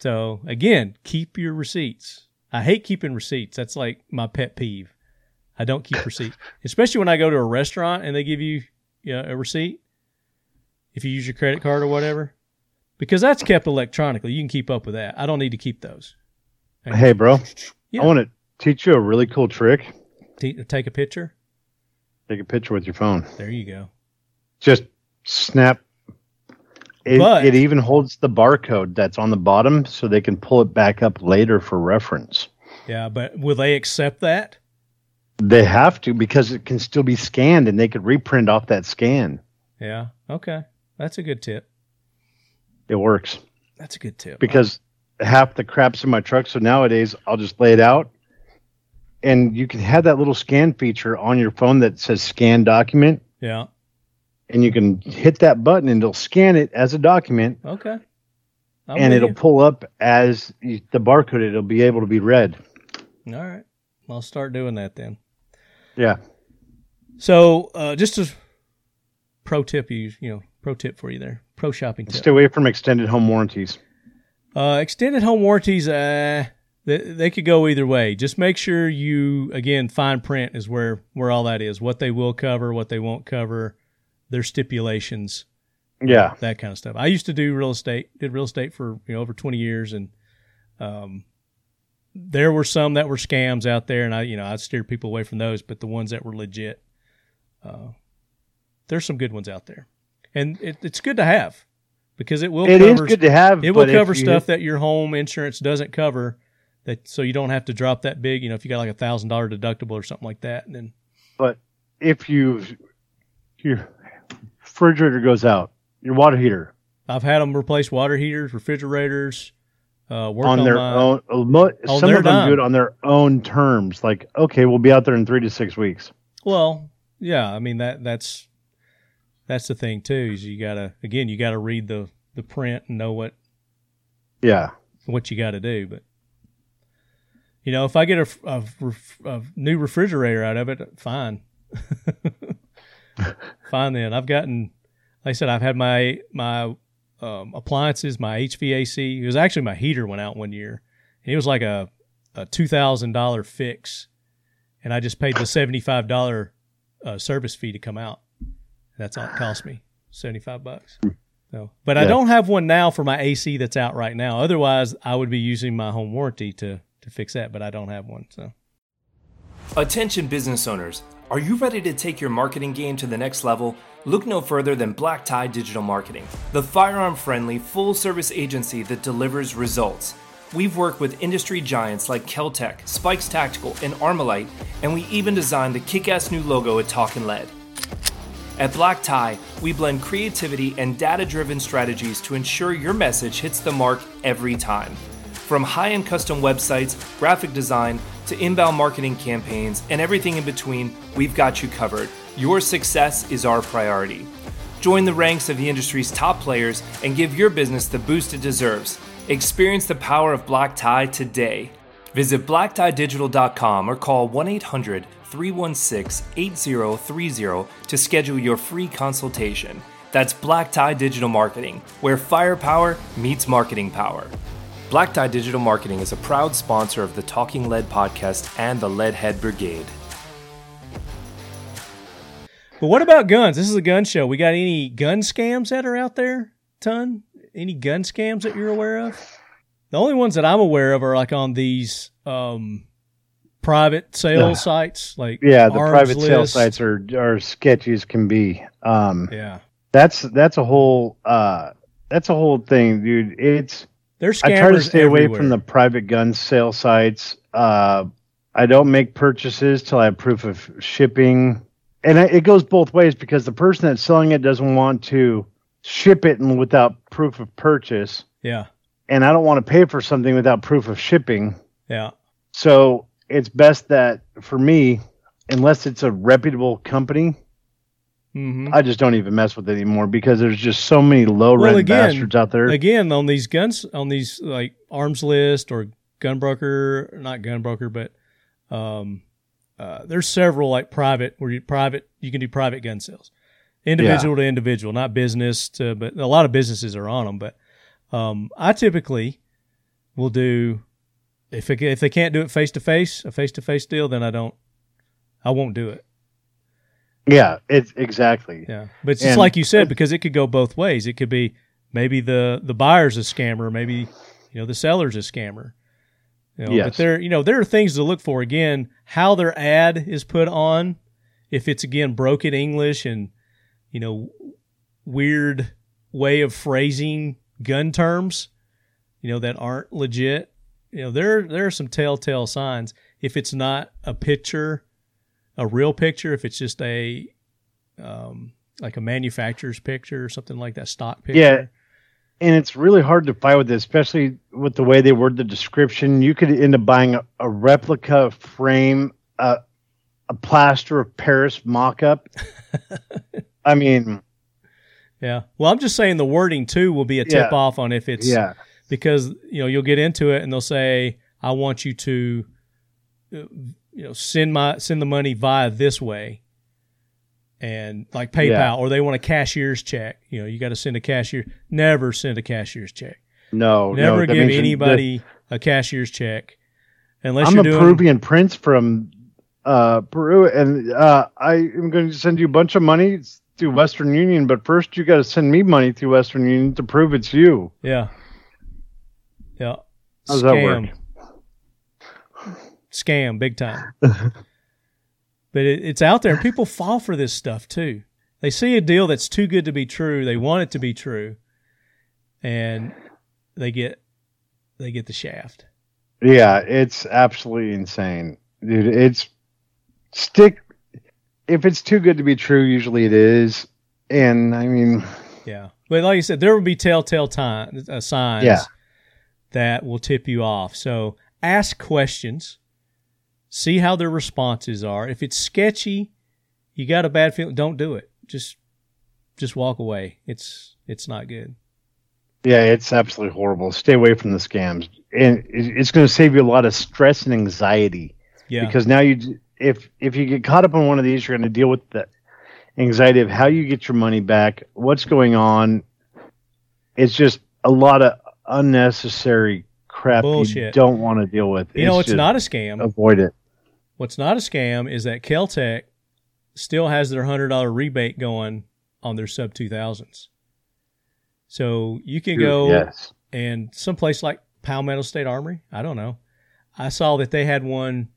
So again, keep your receipts. I hate keeping receipts. That's like my pet peeve. I don't keep receipts, especially when I go to a restaurant and they give you, you know, a receipt. If you use your credit card or whatever, because that's kept electronically, you can keep up with that. I don't need to keep those. Hey, bro. Yeah. I want to teach you a really cool trick. T- take a picture. Take a picture with your phone. There you go. Just snap. It, But- it even holds the barcode that's on the bottom so they can pull it back up later for reference. Yeah, but will they accept that? They have to because it can still be scanned and they could reprint off that scan. Yeah. Okay. That's a good tip. It works That's a good tip. because half the crap's in my truck. So nowadays I'll just lay it out, and you can have that little scan feature on your phone that says scan document, yeah. and you can hit that button and it'll scan it as a document, Okay. I'm and it'll you. pull up as the barcode. It'll be able to be read. All right. I'll start doing that then. Yeah. So, uh, just a pro tip, you you know, pro tip for you there, pro shopping tip. Stay away from extended home warranties. Uh, extended home warranties, uh, they, they could go either way. Just make sure you, again, fine print is where where all that is. What they will cover, what they won't cover, their stipulations, Yeah. that kind of stuff. I used to do real estate, did real estate for you know over twenty years, and um, there were some that were scams out there, and I you know I steered people away from those, but the ones that were legit, uh, there's some good ones out there, and it, it's good to have because it will It is cover good to have. it will cover stuff that your home insurance doesn't cover. That so you don't have to drop that big. You know, if you got like a thousand dollar deductible or something like that, and then But if you your refrigerator goes out, your water heater I've had them replace water heaters, refrigerators, uh, work on on, their own, uh, mo- some of them do it on their own terms. Like, okay, we'll be out there in three to six weeks. Well, yeah, I mean that that's that's the thing too. Is you gotta again you gotta read the the print and know what Yeah, what you got to do. But you know, if I get a, a, a new refrigerator out of it, fine, fine. Then I've gotten, like I said, I've had my my um, appliances, my HVAC. It was actually my heater went out one year, and it was like a a two thousand dollar fix, and I just paid the seventy five dollar uh, service fee to come out. That's all it cost me, seventy five bucks. Hmm. So, but I don't have one now for my AC that's out right now. Otherwise, I would be using my home warranty to to fix that, but I don't have one. So, Attention business owners, are you ready to take your marketing game to the next level? Look no further than Black Tie Digital Marketing, the firearm friendly, full service agency that delivers results. We've worked with industry giants like Keltec, Spikes Tactical, and Armalite, and we even designed the kick ass new logo at Talkin' Lead. At Black Tie, we blend creativity and data driven strategies to ensure your message hits the mark every time. From high end custom websites, graphic design, to inbound marketing campaigns, and everything in between, we've got you covered. Your success is our priority. Join the ranks of the industry's top players and give your business the boost it deserves. Experience the power of Black Tie today. Visit blacktiedigital.com or call 1 800 316 8030 to schedule your free consultation. That's Black Tie Digital Marketing, where firepower meets marketing power. Black Tie Digital Marketing is a proud sponsor of the Talking Lead podcast and the Leadhead Brigade. but what about guns? This is a gun show. We got any gun scams that are out there? Ton? Any gun scams that you're aware of? The only ones that I'm aware of are like on these um, private sale sites, like yeah. The private sale List. sites are are sketchy as can be. Um, Yeah, that's that's a whole uh, that's a whole thing, dude. It's they're scammers. I try to stay away from the private gun sale sites. Uh, I don't make purchases till I have proof of shipping, and I, it goes both ways because the person that's selling it doesn't want to ship it and without proof of purchase, Yeah, and I don't want to pay for something without proof of shipping. yeah, So it's best that for me, unless it's a reputable company, hmm I just don't even mess with it anymore because there's just so many low rent Well, again- bastards out there. again on these guns on these like arms list or gun broker not gun broker but um uh there's several like private where you private you can do private gun sales. Individual to individual not business to but a lot of businesses are on them but um i typically will do if it, if they can't do it face to face a face to face deal then i don't i won't do it yeah, it's exactly. yeah, but it's just And- like you said because it could go both ways. It could be maybe the the buyer's a scammer, maybe you know the seller's a scammer. You know, But there, you know, there are things to look for. Again, how their ad is put on, if it's again broken English and you know weird way of phrasing gun terms, you know that aren't legit. You know there there are some telltale signs. If it's not a picture, a real picture, if it's just a um, like a manufacturer's picture or something like that, stock picture. Yeah. and it's really hard to fight with it, especially with the way they word the description. You could end up buying a, a replica frame, uh, a plaster of Paris mock-up. I mean, Yeah. Well, I'm just saying the wording too will be a tip Yeah. off on if it's yeah, because you know you'll get into it and they'll say I want you to you know send my send the money via this way and like PayPal Yeah. or they want a cashier's check. You know, you got to send a cashier. Never send a cashier's check. no, Never no, give anybody a cashier's check unless I'm you're a doing Peruvian prince from uh, Peru, and uh, I am going to send you a bunch of money through Western Union. But first, you got to send me money through Western Union to prove it's you. yeah. Yeah. How does that Scam. work? Scam, big time. but it, it's out there, and people fall for this stuff too. They see a deal that's too good to be true. They want it to be true, and they get they get the shaft. Yeah, it's absolutely insane, dude. It's stick. If it's too good to be true, usually it is. And I mean, Yeah, but like you said, there will be telltale time, uh, signs Yeah. That will tip you off. So ask questions, see how their responses are. If it's sketchy, you got a bad feeling, don't do it. Just just walk away. It's it's not good. yeah, it's absolutely horrible. Stay away from the scams, and it's going to save you a lot of stress and anxiety. Yeah, because now you if if you get caught up on one of these you're going to deal with the anxiety of how you get your money back what's going on it's just a lot of unnecessary crap you Bullshit. don't want to deal with you know it's not a scam. avoid it What's not a scam is that Keltec still has their hundred dollar rebate going on their sub two thousands. So you can go yes and someplace like Palmetto State Armory, I don't know. I saw that they had one,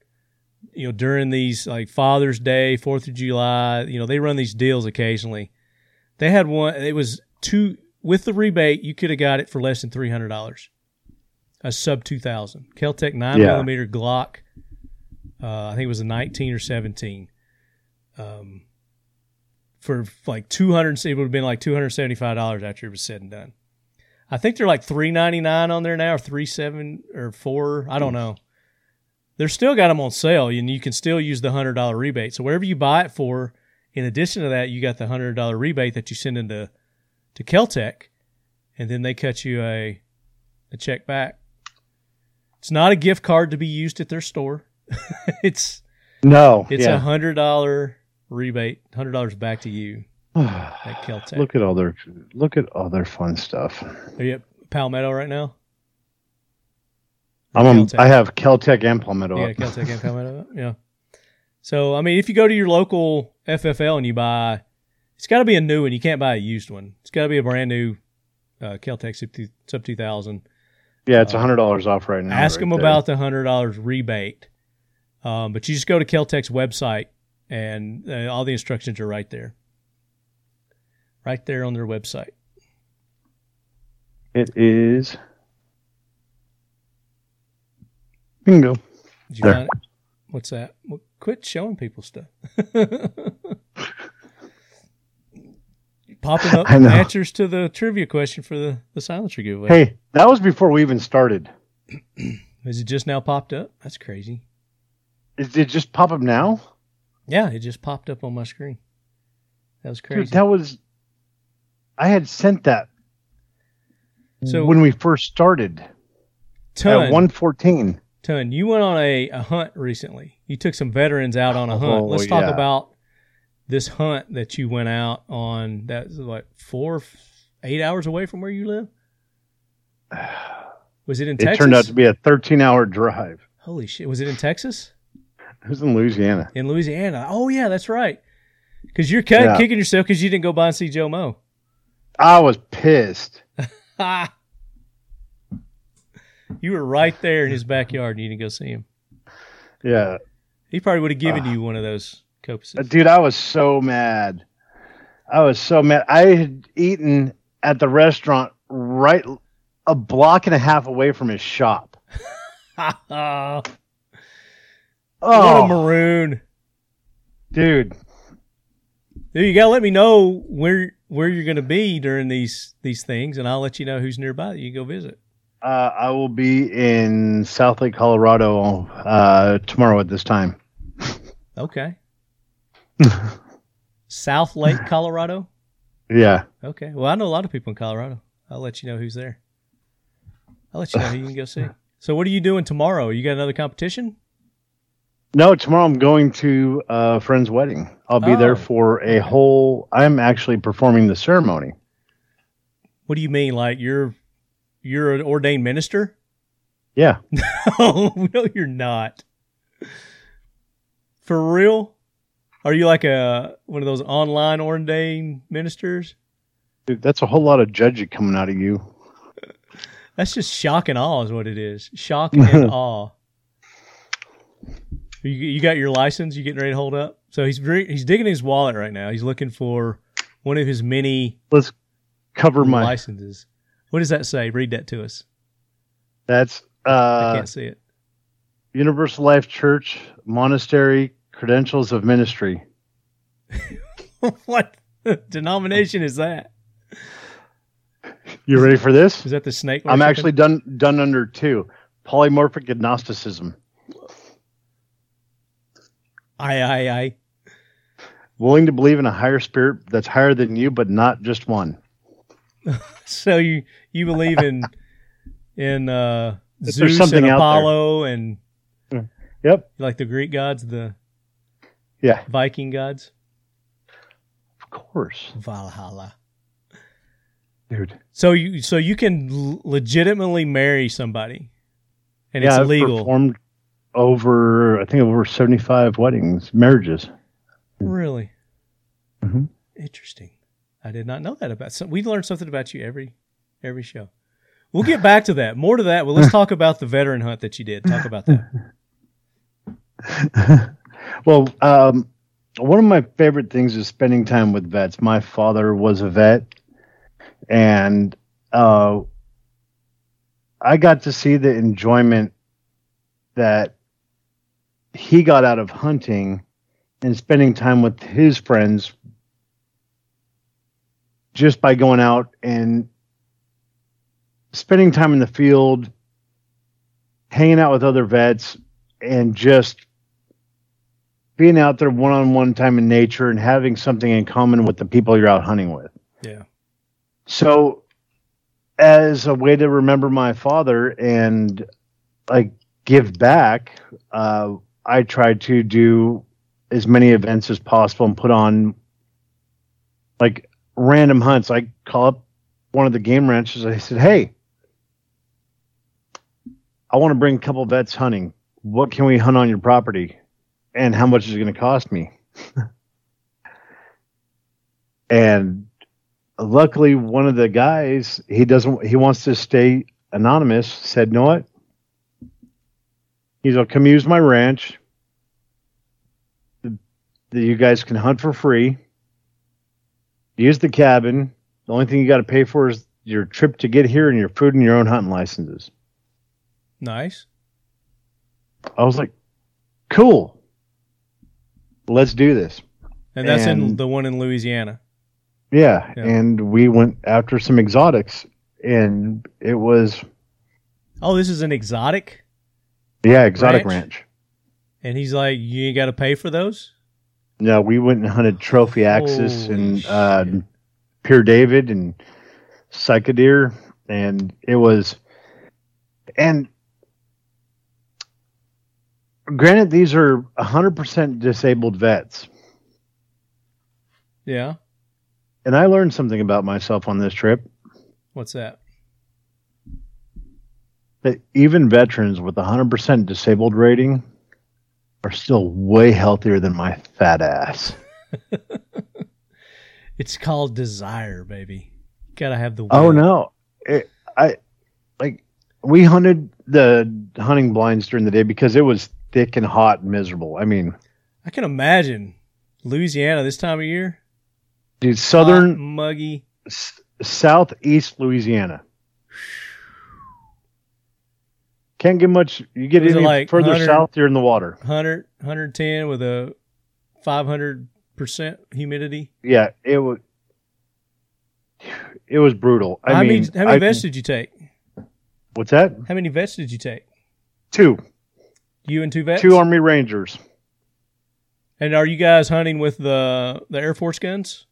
you know, during these like Father's Day, Fourth of July. You know, they run these deals occasionally. They had one. It was two with the rebate. You could have got it for less than three hundred dollars. A sub two thousand Keltec nine Yeah. millimeter Glock. Uh, I think it was a nineteen or seventeen. Um, for like two hundred, it would have been like two hundred seventy five dollars after it was said and done. I think they're like three ninety nine on there now, or three seven or four. I don't know. They're still got them on sale, and you can still use the hundred dollar rebate. So whatever you buy it for, in addition to that, you got the hundred dollar rebate that you send into to Keltec, and then they cut you a a check back. It's not a gift card to be used at their store. it's no it's a yeah. hundred dollar rebate, hundred dollars back to you at Keltec. look at all their look at all their fun stuff Are you at Palmetto right now? I'm on, I have Keltec and Palmetto Yeah, up. Keltec and Palmetto. Yeah. So I mean, if you go to your local FFL and you buy, it's got to be a new one. You can't buy a used one. It's got to be a brand new uh, Keltec Sub two- Sub two thousand. yeah it's a hundred dollars off right now Ask right them there. about the hundred dollars rebate. Um, but you just go to Keltec's website, and uh, all the instructions are right there. Right there on their website. it is bingo Did you There. it? What's that? Well, quit showing people stuff. Popping up answers to the trivia question for the, the silencer giveaway. hey that was before we even started Is it just now popped up? That's crazy. Is it just pop up now? Yeah, it just popped up on my screen. That was crazy. Dude, that was. I had sent that so, when we first started ton, at one fourteen. ton, you went on a, a hunt recently. You took some veterans out on a oh, hunt. Oh, Let's talk yeah. about this hunt that you went out on. That's like four, eight hours away from where you live. Was it in It Texas? It turned out to be a thirteen-hour drive. Holy shit! Was it in Texas? It was in Louisiana. In Louisiana? Oh yeah, that's right. Because you're Yeah. kicking yourself because you didn't go by and see Joe Mo. I was pissed. You were right there in his backyard, and you didn't go see him. Yeah, He probably would have given ah. you one of those dude, I was so mad. I was so mad. I had eaten at the restaurant right a block and a half away from his shop. oh, what a maroon! dude. Dude, you gotta let me know where where you're going to be during these these things, and I'll let you know who's nearby that you can go visit. Uh, I will be in South Lake, Colorado uh, tomorrow at this time. Okay. South Lake, Colorado. Yeah. Okay. Well, I know a lot of people in Colorado. I'll let you know who's there. I'll let you know who you can go see. So, what are you doing tomorrow? You got another competition? No, tomorrow I'm going to a friend's wedding. I'll be Oh. there for a whole. I'm actually performing the ceremony. What do you mean? Like you're you're an ordained minister? Yeah. Oh no, you're not. For real? Are you like a one of those online ordained ministers? Dude, that's a whole lot of judging coming out of you. That's just shock and awe, is what it is. Shock and awe. You, you got your license? You getting ready to hold up? So he's very, he's digging his wallet right now. He's looking for one of his many Let's cover my. licenses. What does that say? Read that to us. That's I uh, can't see it. Universal Life Church Monastery Credentials of Ministry. what denomination is that? You ready for this? Is that the snake? I'm actually done done under two. Polymorphic agnosticism. I I I. Willing to believe in a higher spirit that's higher than you, but not just one. So you you believe in in uh, Zeus something and. Apollo and Yep. like the Greek gods, the Yeah. Viking gods, Of course. Valhalla. Dude. So you so you can l- legitimately marry somebody, and yeah, it's I've legal. performed over I think over 75 weddings, marriages. Really Mhm. interesting. I did not know that about. So we learn something about you every every show. We'll get back to that. More to that. Well, let's talk about the veteran hunt that you did. Talk about that. well, um, one of my favorite things is spending time with vets. My father was a vet, and uh, I got to see the enjoyment that he got out of hunting and spending time with his friends just by going out and spending time in the field, hanging out with other vets, and just being out there one on one time in nature and having something in common with the people you're out hunting with. Yeah. So, as a way to remember my father and like give back, uh, I tried to do as many events as possible and put on like random hunts. I call up one of the game ranches. I said, "Hey, I want to bring a couple vets hunting. What can we hunt on your property, and how much is it going to cost me?" and luckily, one of the guys he doesn't he wants to stay anonymous. Said, "Know what? He's like, come use my ranch. The, the, you guys can hunt for free. Use the cabin. The only thing you got to pay for is your trip to get here and your food and your own hunting licenses." Nice. I was like, "Cool. Let's do this." And that's in the one in Louisiana. Yeah, Yeah. and we went after some exotics, and it was Oh, this is an exotic, yeah, exotic Ranch? ranch. and he's like, you ain't got to pay for those. Yeah, we went and hunted trophy axis Holy and uh, Pere David and sika deer, and it was, and granted, these are hundred percent disabled vets, Yeah. and I learned something about myself on this trip What's that? that even veterans with a hundred percent disabled rating are still way healthier than my fat ass. It's called desire, baby. Gotta have the. Oh no, it, I like we hunted the hunting blinds during the day because it was thick and hot and miserable. I mean, I can imagine Louisiana this time of year. dude, Hot, southern muggy. s- southeast Louisiana can't get much. You get any like further south, you're in the water. 100, 110 with a 500% humidity. Yeah, it was. it was brutal. I how mean, many how many I- vets did you take? what's that? How many vets did you take? Two, You and two vets. two Army Rangers. and are you guys hunting with the the Airforce guns?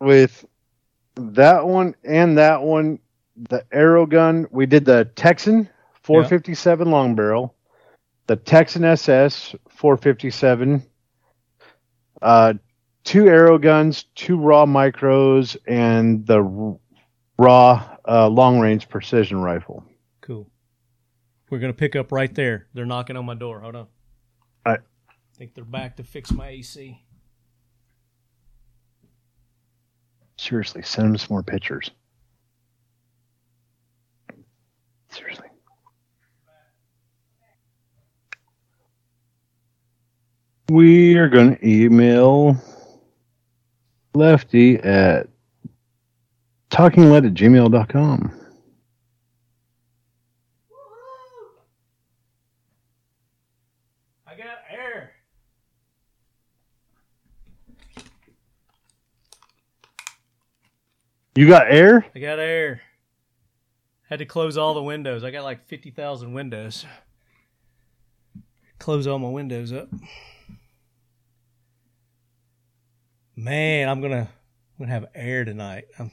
with that one and that one, the arrow gun. We did the Texan 457 long barrel, the Texan SS 457, uh, two arrow guns, two raw micros, and the raw uh, long range precision rifle. We're gonna pick up right there. They're knocking on my door. Hold on. I- I think they're back to fix my AC. Seriously, send them some more pictures. Seriously. We are going to email Lefty at talkinglead at gmail.com. I got air. You got air? I got air. Had to close all the windows. I got like fifty thousand windows. Close all my windows up. Man, I'm gonna I'm gonna have air tonight. I'm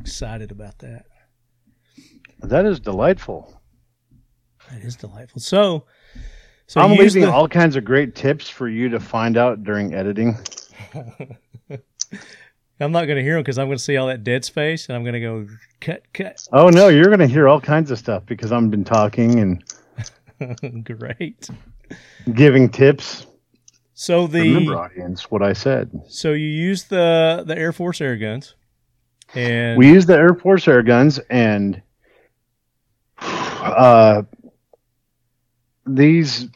excited about that. That is delightful. That is delightful. So, so I'm leaving the- all kinds of great tips for you to find out during editing. I'm not going to hear them because I'm going to see all that dead space and I'm going to go cut, cut. Oh no, you're going to hear all kinds of stuff because I've been talking and Great. giving tips. So the Remember, audience, what I said. so you use the the Airforce air guns, and We use the Airforce air guns, and uh, these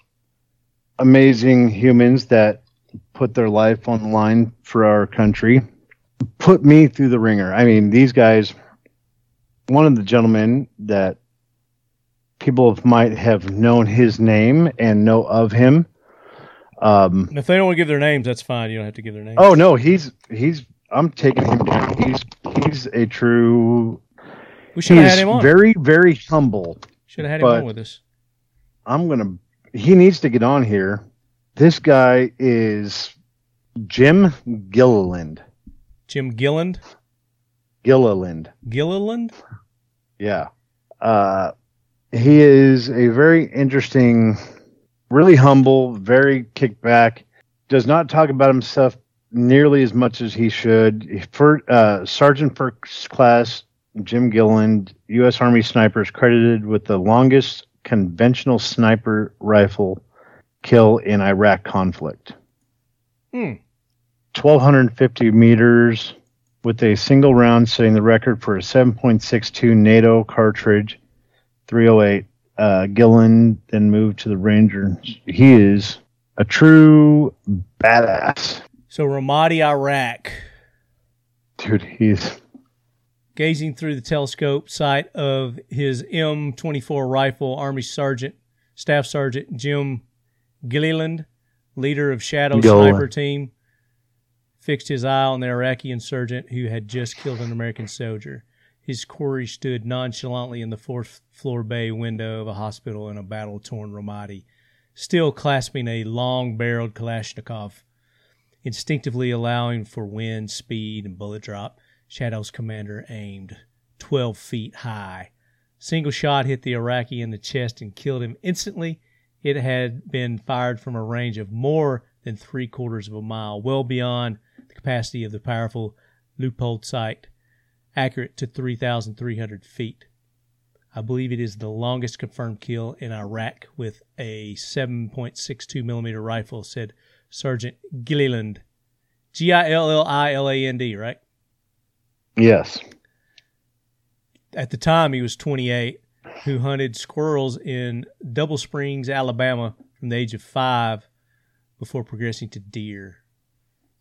amazing humans that put their life on the line for our country put me through the ringer. I mean, these guys. One of the gentlemen that people might have known his name and know of him. Um, if they don't want to give their names, that's fine. You don't have to give their names. Oh no, he's he's. I'm taking him down. He's he's a true. we should have had him on. very very humble. should have had him on with us. I'm gonna. He needs to get on here. This guy is Jim Gilliland. Jim Gilland, Gilliland. Gilliland. Yeah. Uh, he is a very interesting, really humble, very kicked back. Does not talk about himself nearly as much as he should. For uh, Sergeant First Class Jim Gilland, U.S. Army sniper, is credited with the longest conventional sniper rifle kill in Iraq conflict. Hmm. 1,250 meters with a single round setting the record for a 7.62 NATO cartridge, 308. Uh, Gillen then moved to the Rangers. He is a true badass. So Ramadi, Iraq, Dude, he's gazing through the telescope sight of his M24 rifle, Army Sergeant, Staff Sergeant Jim Gilliland, leader of Shadow. Sniper Team, fixed his eye on the Iraqi insurgent who had just killed an American soldier. His quarry stood nonchalantly in the fourth floor bay window of a hospital in a battle torn Ramadi, still clasping a long barreled Kalashnikov. Instinctively allowing for wind, speed, and bullet drop, Shadow's commander aimed 12 feet high. Single shot hit the Iraqi in the chest and killed him instantly. It had been fired from a range of more than three quarters of a mile, well beyond capacity of the powerful Leupold sight, accurate to 3,300 feet. I believe it is the longest confirmed kill in Iraq with a 7.62 millimeter rifle, said Sergeant Gilliland. G I L L I L A N D, right? yes. At the time, he was 28, who hunted squirrels in Double Springs, Alabama, from the age of five before progressing to deer.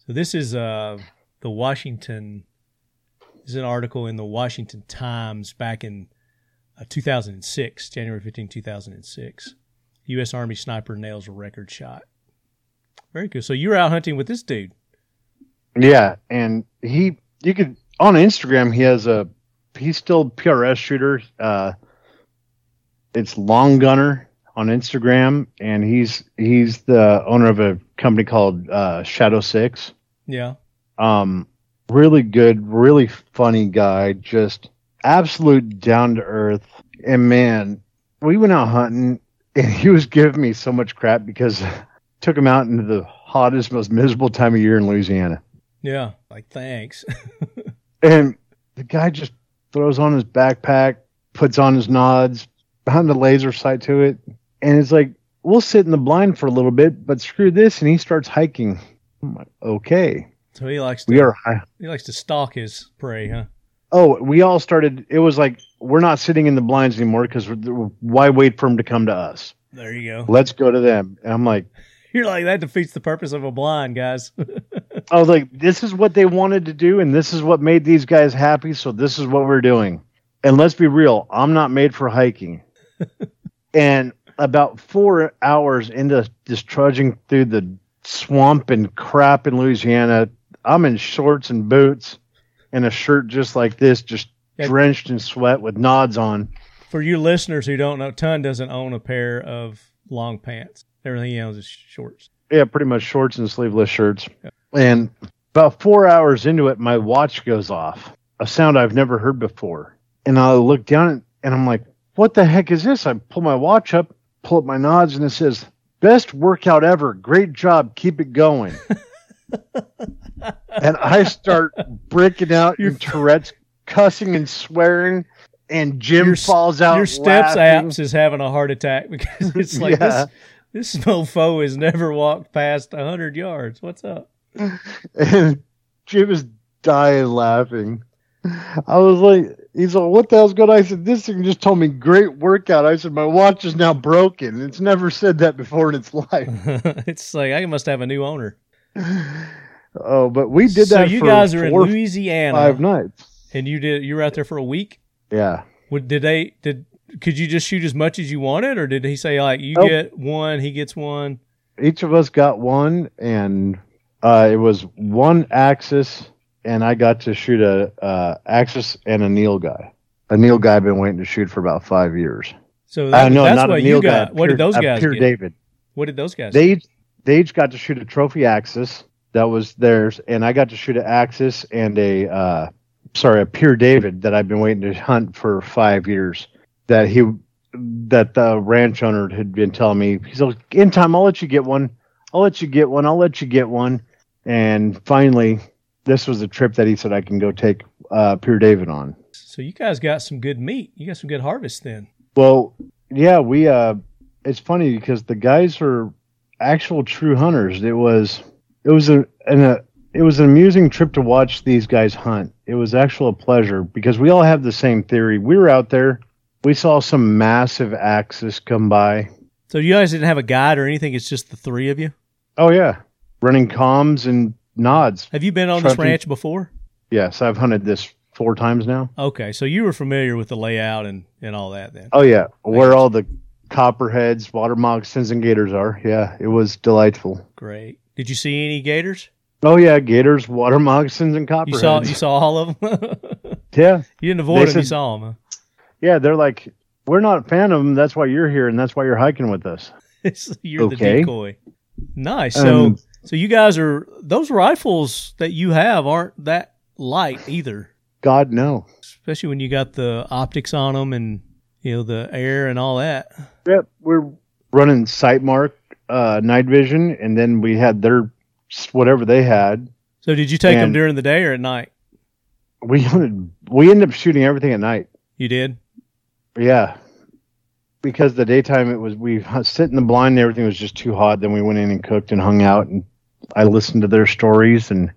So this is uh, the Washington. This is an article in the Washington Times back in uh, 2006, January 15, 2006. U.S. Army sniper nails a record shot. Very cool. So you were out hunting with this dude. Yeah, and he, you could, on Instagram, he has a he's still PRS shooter. Uh, it's Long Gunner on Instagram, and he's he's the owner of a company called uh, Shadow Six. Yeah. Um, really good, really funny guy, just absolute down to earth. And man, we went out hunting, and he was giving me so much crap because I took him out into the hottest, most miserable time of year in Louisiana. Yeah. Like thanks. And the guy just throws on his backpack, puts on his nods, behind the laser sight to it, and it's like, we'll sit in the blind for a little bit, but screw this, and he starts hiking. I'm like, okay, so he likes to we are. He likes to stalk his prey, huh? oh, we all started. It was like we're not sitting in the blinds anymore because why wait for him to come to us? There you go. Let's go to them. And I'm like, You're like that defeats the purpose of a blind, guys. I was like, this is what they wanted to do, and this is what made these guys happy. So this is what we're doing. And let's be real, I'm not made for hiking. and about four hours into just trudging through the swamp and crap in Louisiana, I'm in shorts and boots and a shirt just like this, just Yeah. drenched in sweat with nods on. For you listeners who don't know, Ton doesn't own a pair of long pants. Everything he owns is shorts. Yeah, pretty much shorts and sleeveless shirts. And about four hours into it, my watch goes off. A sound I've never heard before. And I look down and I'm like, what the heck is this? I pull my watch up, pull up my nods, and it says, best workout ever. Great job. Keep it going. and I start breaking out in Tourette's, cussing and swearing. And Jim Your falls out. Your steps laughing. apps is having a heart attack because it's like Yeah. this. This mofo has never walked past hundred yards. What's up? and Jim is dying laughing. I was like, he's like, what the hell's going on? I said, this thing just told me great workout. I said, my watch is now broken. It's never said that before in its life. it's like I must have a new owner. Oh, but we did so that So you guys are in Louisiana, five nights. and you did. You were out there for a week. Yeah. Would did they did? Could you just shoot as much as you wanted, or did he say like you get one, he gets one? Each of us got one, and uh, it was one axis, and I got to shoot a uh, axis and a nilgai. A nilgai I've been waiting to shoot for about five years. So I that, know, that's not what a Neil you got. guy. what did Pure- those a guys Pure get? David. What did those guys? They each, they each got to shoot a trophy axis that was theirs, and I got to shoot an axis and a uh, sorry a Pere David that I've been waiting to hunt for five years. That he that the ranch owner had been telling me he's like in time I'll let you get one. I'll let you get one. I'll let you get one. And finally, this was a trip that he said I can go take uh, Pere David on. So you guys got some good meat. You got some good harvest then. Well, yeah, we uh it's funny because the guys are actual true hunters. It was it was a an a, it was an amusing trip to watch these guys hunt. It was actual a pleasure because we all have the same theory. We were out there, we saw some massive axis come by. So you guys didn't have a guide or anything. It's just the three of you. Oh yeah, running comms and nods. Have you been on this ranch before? Yes, I've hunted this four times now. Okay, so you were familiar with the layout and and all that then. Oh yeah, where all the copperheads, water moccasins, and gators are. Yeah, it was delightful. Great. Did you see any gators? Oh yeah, gators, water moccasins, and copperheads. You saw you saw all of them. Yeah, you didn't avoid They them. You saw them. yeah. They're like, we're not a fan of them. That's why you're here, and that's why you're hiking with us. You're the decoy. Nice. So Um, so you guys are those rifles that you have aren't that light either, God no. especially when you got the optics on them and you know the air and all that. Yep, we're running Sightmark, uh, night vision, and then we had their whatever they had. So did you take them during the day or at night? We we ended up shooting everything at night. You did. Yeah, because the daytime it was we sit in the blind and everything was just too hot. Then we went in and cooked and hung out, and I listened to their stories, and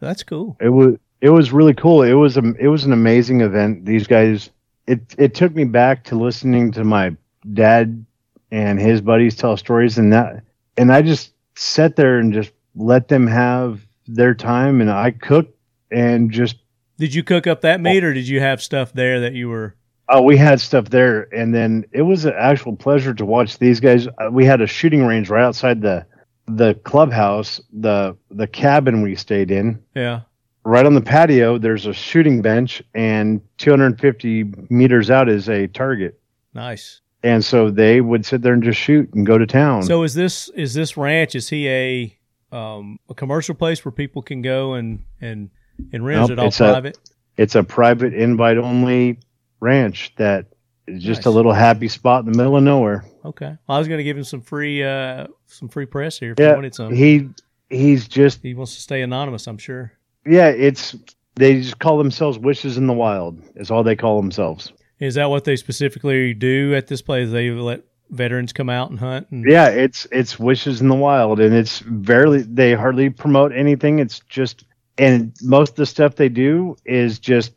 That's cool. it was it was really cool. It was a it was an amazing event. These guys, it it took me back to listening to my dad and his buddies tell stories, and that and I just sat there and just let them have their time, and I cooked and just Did you cook up that meat or did you have stuff there that you were? Oh, we had stuff there, and then it was an actual pleasure to watch these guys. Uh, we had a shooting range right outside the the clubhouse, the the cabin we stayed in, Yeah. right on the patio, there's a shooting bench, and 250 meters out is a target. Nice. And so they would sit there and just shoot and go to town. So is this is this ranch? Is he a um, a commercial place where people can go and and and rent? Nope, it all it's a- private? it's a private invite only ranch that is just a little happy spot in the middle of nowhere. okay. Well, I was going to give him some free uh, some free press here if he Yeah, wanted some. He, he he's just he wants to stay anonymous. I'm sure. yeah. It's they just call themselves wishes in the wild. Is all they call themselves. Is that what they specifically do at this place? They let veterans come out and hunt. And, Yeah, it's it's wishes in the wild, and it's very they hardly promote anything. It's just and most of the stuff they do is just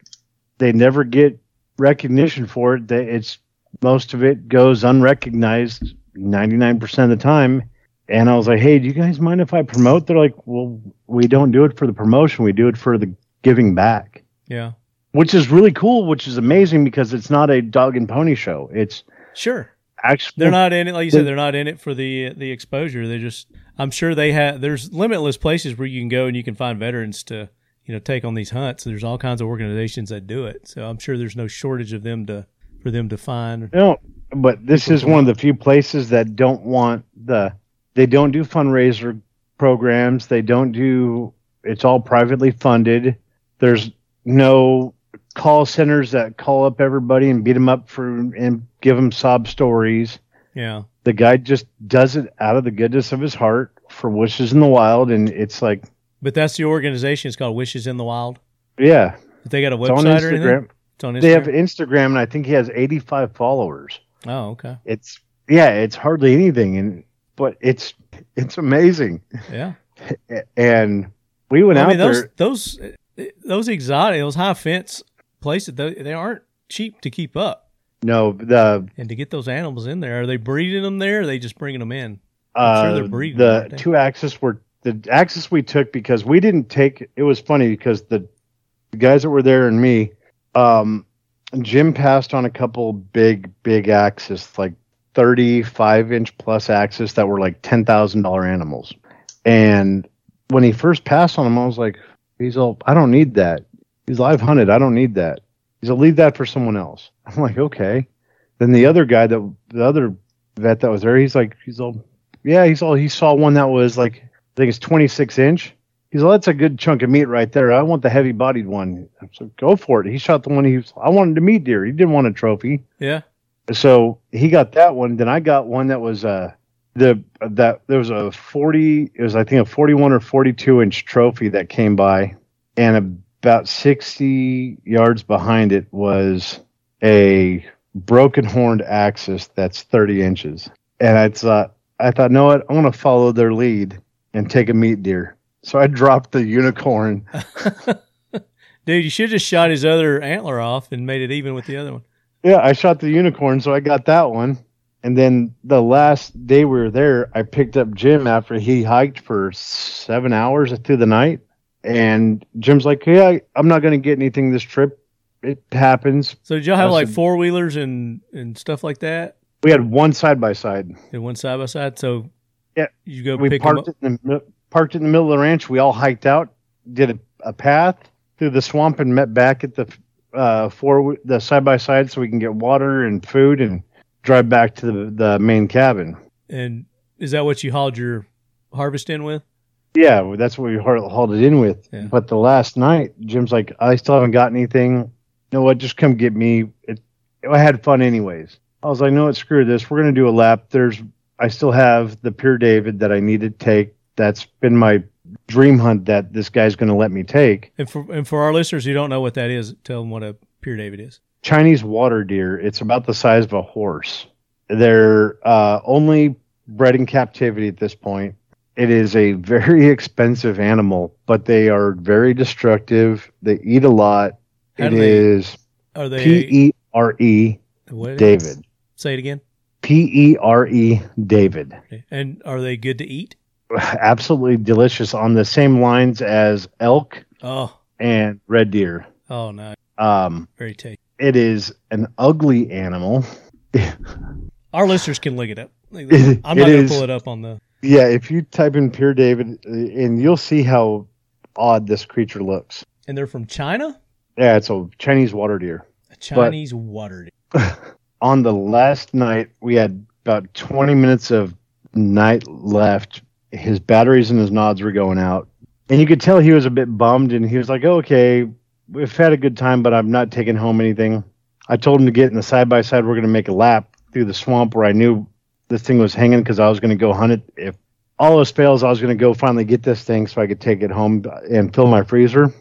they never get recognition for it. That it's most of it goes unrecognized ninety nine percent of the time. And I was like, hey, do you guys mind if I promote? They're like, well, we don't do it for the promotion. We do it for the giving back, yeah. which is really cool, which is amazing because it's not a dog and pony show. It's Sure. actually They're not in it, like you said. They're not in it for the the exposure. They just. I'm sure they have. There's limitless places where you can go and you can find veterans to you know take on these hunts. There's all kinds of organizations that do it. So I'm sure there's no shortage of them to for them to find. No, but this is one of the few places that don't want the. They don't do fundraiser programs. They don't do. It's all privately funded. There's no call centers that call up everybody and beat them up for and give them sob stories. Yeah. The guy just does it out of the goodness of his heart for wishes in the wild, and it's like, But that's the organization. It's called Wishes in the Wild. yeah, They got a website or anything? It's on Instagram. They have Instagram, and I think he has 85 followers. oh, okay. it's yeah, it's hardly anything, and but it's it's amazing. Yeah. And we went I out mean, those there. those those exotic, those high fence places, they, they aren't cheap to keep up. No, the And to get those animals in there, are they breeding them there? Or are they just bringing them in? I'm sure uh, they're breeding, the two axis were the axis we took because we didn't take. It was funny because the, the guys that were there and me, um, Jim passed on a couple big big axis like thirty five inch plus axis that were like ten thousand dollar animals, and when he first passed on them, I was like, he's all, I don't need that. He's live hunted. I don't need that. He's like, leave that for someone else. I'm like, okay. Then the other guy that the other vet that was there, he's like, he's all, yeah, he's all, he saw one that was like, I think it's 26 inch. He's like, that's a good chunk of meat right there. I want the heavy bodied one. Like, go for it. He shot the one he was, I wanted to meat deer. He didn't want a trophy. Yeah. So he got that one. Then I got one that was uh the that there was a 40 it was I think a 41 or 42 inch trophy that came by and about 60 yards behind it was a broken horned axis that's 30 inches. And I thought I thought, no what, I want to follow their lead and take a meat deer. So I dropped the unicorn. Dude, you should have just shot his other antler off and made it even with the other one. Yeah, I shot the unicorn, so I got that one. And then the last day we were there, I picked up Jim after he hiked for seven hours through the night. And Jim's like, "Yeah, I'm not going to get anything this trip. It happens." So did y'all have like four wheelers and and stuff like that? We had one side by side. And one side by side. So Yeah, you go We parked up. it in the parked in the middle of the ranch. We all hiked out, did a, a path through the swamp, and met back at the uh, four the side by side so we can get water and food and drive back to the, the main cabin. And is that what you hauled your harvest in with? Yeah, well, that's what we hauled it in with. Yeah. But the last night, Jim's like, I still haven't got anything. You know what? Just come get me. It, I had fun anyways. I was like, no, it's Screw this. We're gonna do a lap. There's, I still have the Pere David that I need to take. That's been my dream hunt that this guy's gonna let me take. And for and for our listeners who don't know what that is, tell them what a Pere David is. Chinese water deer. It's about the size of a horse. They're uh, only bred in captivity at this point. It is a very expensive animal, but they are very destructive. They eat a lot. How It they- is Are they P E R E David. Say it again. P E R E David. Okay. And are they good to eat? Absolutely delicious on the same lines as elk Oh, and red deer. oh no, Um, very tasty. it is an ugly animal. Our listeners can look it up. I'm It- not going to pull it up on the. Yeah, if you type in Pere David, uh, and you'll see how odd this creature looks. And they're from China? Yeah, it's a Chinese water deer. A Chinese water deer. On the last night, we had about 20 minutes of night left. His batteries and his nods were going out. And you could tell he was a bit bummed and he was like, oh, okay, we've had a good time, but I'm not taking home anything. I told him to get in the side by side. We're going to make a lap through the swamp where I knew this thing was hanging because I was going to go hunt it. If all else fails, I was going to go finally get this thing so I could take it home and fill my freezer.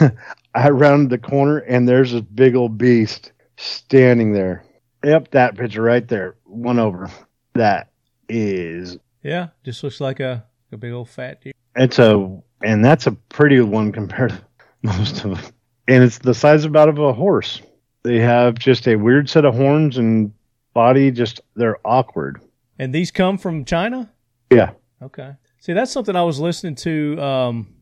I rounded the corner and there's this big old beast standing there. Yep, that picture right there. One over. That is. Yeah, just looks like a, a big old fat deer. It's a, and that's a pretty one compared to most of them. And it's the size about of a horse. They have just a weird set of horns and body. Just they're awkward. And these come from China. Yeah. Okay. See, that's something I was listening to um,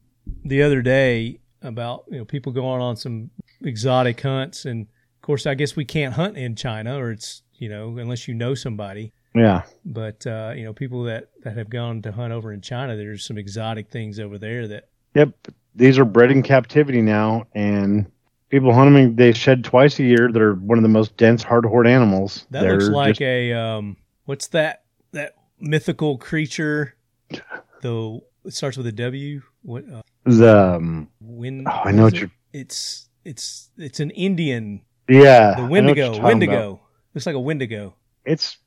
the other day about you know people going on some exotic hunts, and of course, I guess we can't hunt in China, or it's you know unless you know somebody. Yeah. But uh, you know, people that that have gone to hunt over in China, there's some exotic things over there that. Yep. These are bred in captivity now, and people hunt them. They shed twice a year. They're one of the most dense, hard-horned animals. That They're looks like just- a um, what's that that mythical creature? Though it starts with a W. What uh, the um, Win? Oh, I know what it? you're- It's it's it's an Indian. yeah. The Wendigo. Wendigo. Looks like a Wendigo. It's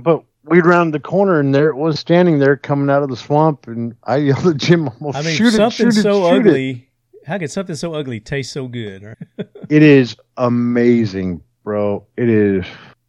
but we rounded the corner and there it was standing there coming out of the swamp and I yelled at Jim, almost I mean, shoot it, something shoot it, so shoot it." ugly. How could something so ugly taste so good? Right? It is amazing, bro. It is.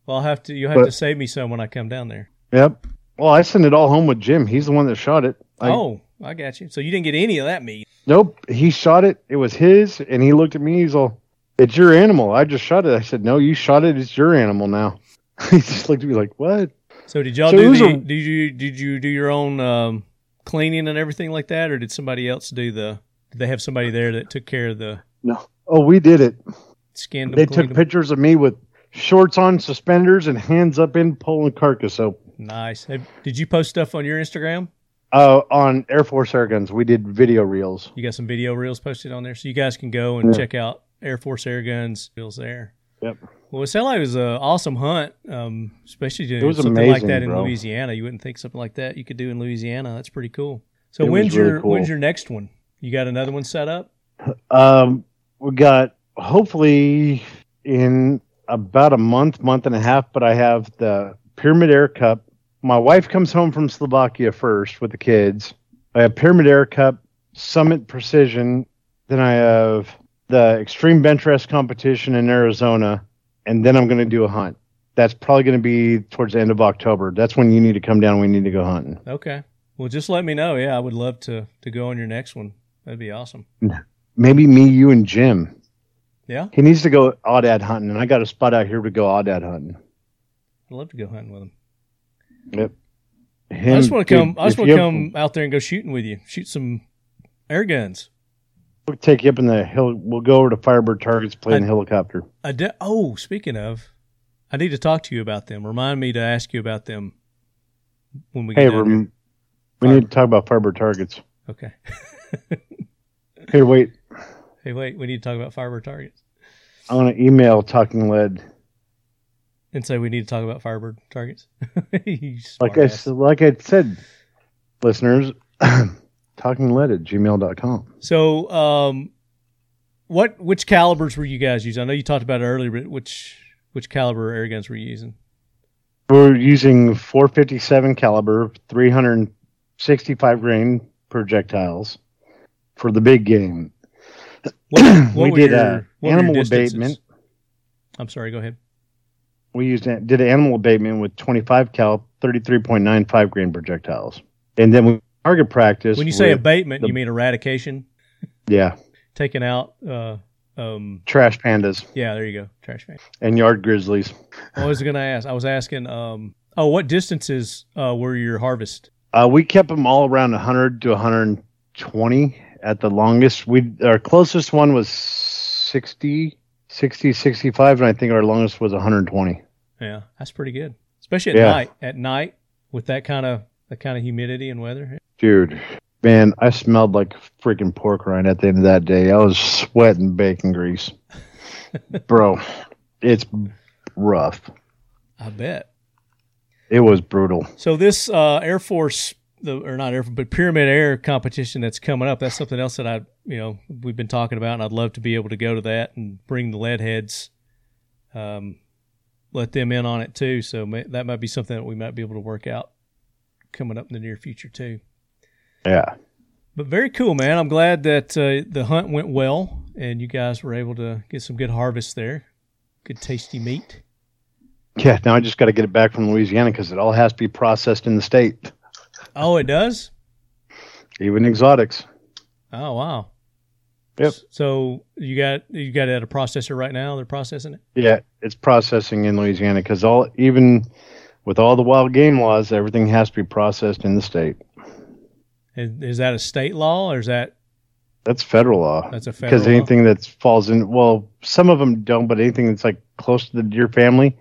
Well, I'll have to. You will have But- to save me some when I come down there. Yep. Well, I sent it all home with Jim. He's the one that shot it. I, oh, I got you. So you didn't get any of that meat. Nope. He shot it. It was his, and he looked at me. He's all, "It's your animal." I just shot it. I said, "No, you shot it. It's your animal now." he just looked at me like, "What?" So did y'all So do the? a- did you did you do your own um, cleaning and everything like that, or did somebody else do the? Did they have somebody there that took care of the No. Oh, we did it. skin? They took pictures of me with shorts on, suspenders, and hands up in pulling carcass. So, Nice. Have- Did you post stuff on your Instagram? uh, on Airforce Airguns, we did video reels. You got some video reels posted on there, so you guys can go and Yeah. check out Airforce Airguns reels there. Yep. Well, it sounded like it was an awesome hunt, um, especially was something like that in bro. Louisiana. You wouldn't think something like that you could do in Louisiana. That's pretty cool. So It when's really your cool. when's your next one? You got another one set up? Um, we got hopefully in about a month, month and a half, but I have the Pyramyd Air Cup. My wife comes home from Slovakia first with the kids. I have Pyramyd Air Cup, Summit Precision. Then I have the Extreme Bench Rest competition in Arizona. And then I'm going to do a hunt. That's probably going to be towards the end of October. That's when you need to come down. We need to go hunting. Okay. Well, just let me know. Yeah, I would love to to go on your next one. That'd be awesome. Maybe me, you, and Jim. Yeah, He needs to go aoudad hunting, and I got a spot out here to go aoudad hunting. I'd love to go hunting with him. Yep. I just want to dude, come. I just want to come out there and go shooting with you. Shoot some air guns. We'll take you up in the hill. We'll go over to Firebird Targets, play in the helicopter. I de- oh, speaking of, I need to talk to you about them. Remind me to ask you about them when we get Hey, rem- we need to talk about Firebird Targets. Okay. Here, wait. hey, wait. We need to talk about Firebird targets I want to email Talking Lead. and say we need to talk about Firebird targets. Like I, like I said, listeners, Talking Lead at gmail.com. So, um, what which calibers were you guys using? I know you talked about it earlier, but which which caliber air guns were you using? We're using 457 caliber, 365 grain projectiles for the big game. What, what we did your- uh, what were your animal abatement. I'm sorry. Go ahead. we used did an animal abatement with 25 cal 33.95 grain projectiles and then we target practice When you say abatement, the- you mean eradication, yeah taking out. Uh, um, trash pandas yeah, there you go. Trash pandas. and yard grizzlies I was going to ask? I was asking. Um, oh, what distances uh, were your harvest? uh, we kept them all around 100 to 120 at the longest we our closest one was 60 60 65 and i think our longest was 120 Yeah, that's pretty good, especially at Yeah. night. At night with that kind of that kind of humidity and weather. Dude Man, I smelled like freaking pork rind at the end of that day. I was sweating bacon grease. Bro, it's rough. I bet. It was brutal. So this uh, Airforce, the or not Airforce, but Pyramyd Air competition that's coming up. That's something else that I, you know, we've been talking about, and I'd love to be able to go to that and bring the lead heads, um, let them in on it too. So may, that might be something that we might be able to work out coming up in the near future too. Yeah. But very cool, man. I'm glad that uh, the hunt went well and you guys were able to get some good harvest there. Good tasty meat. Yeah, now I just got to get it back from Louisiana because it all has to be processed in the state, Oh, it does? even exotics. Oh, wow. Yep. So you got you got it at a processor right now. They're processing it. Yeah, it's processing in Louisiana because all even with all the wild game laws, everything has to be processed in the state. Is, is that a state law or is that That's federal law. That's a federal because anything that falls in, well, some of them don't, but anything that's like close to the deer family,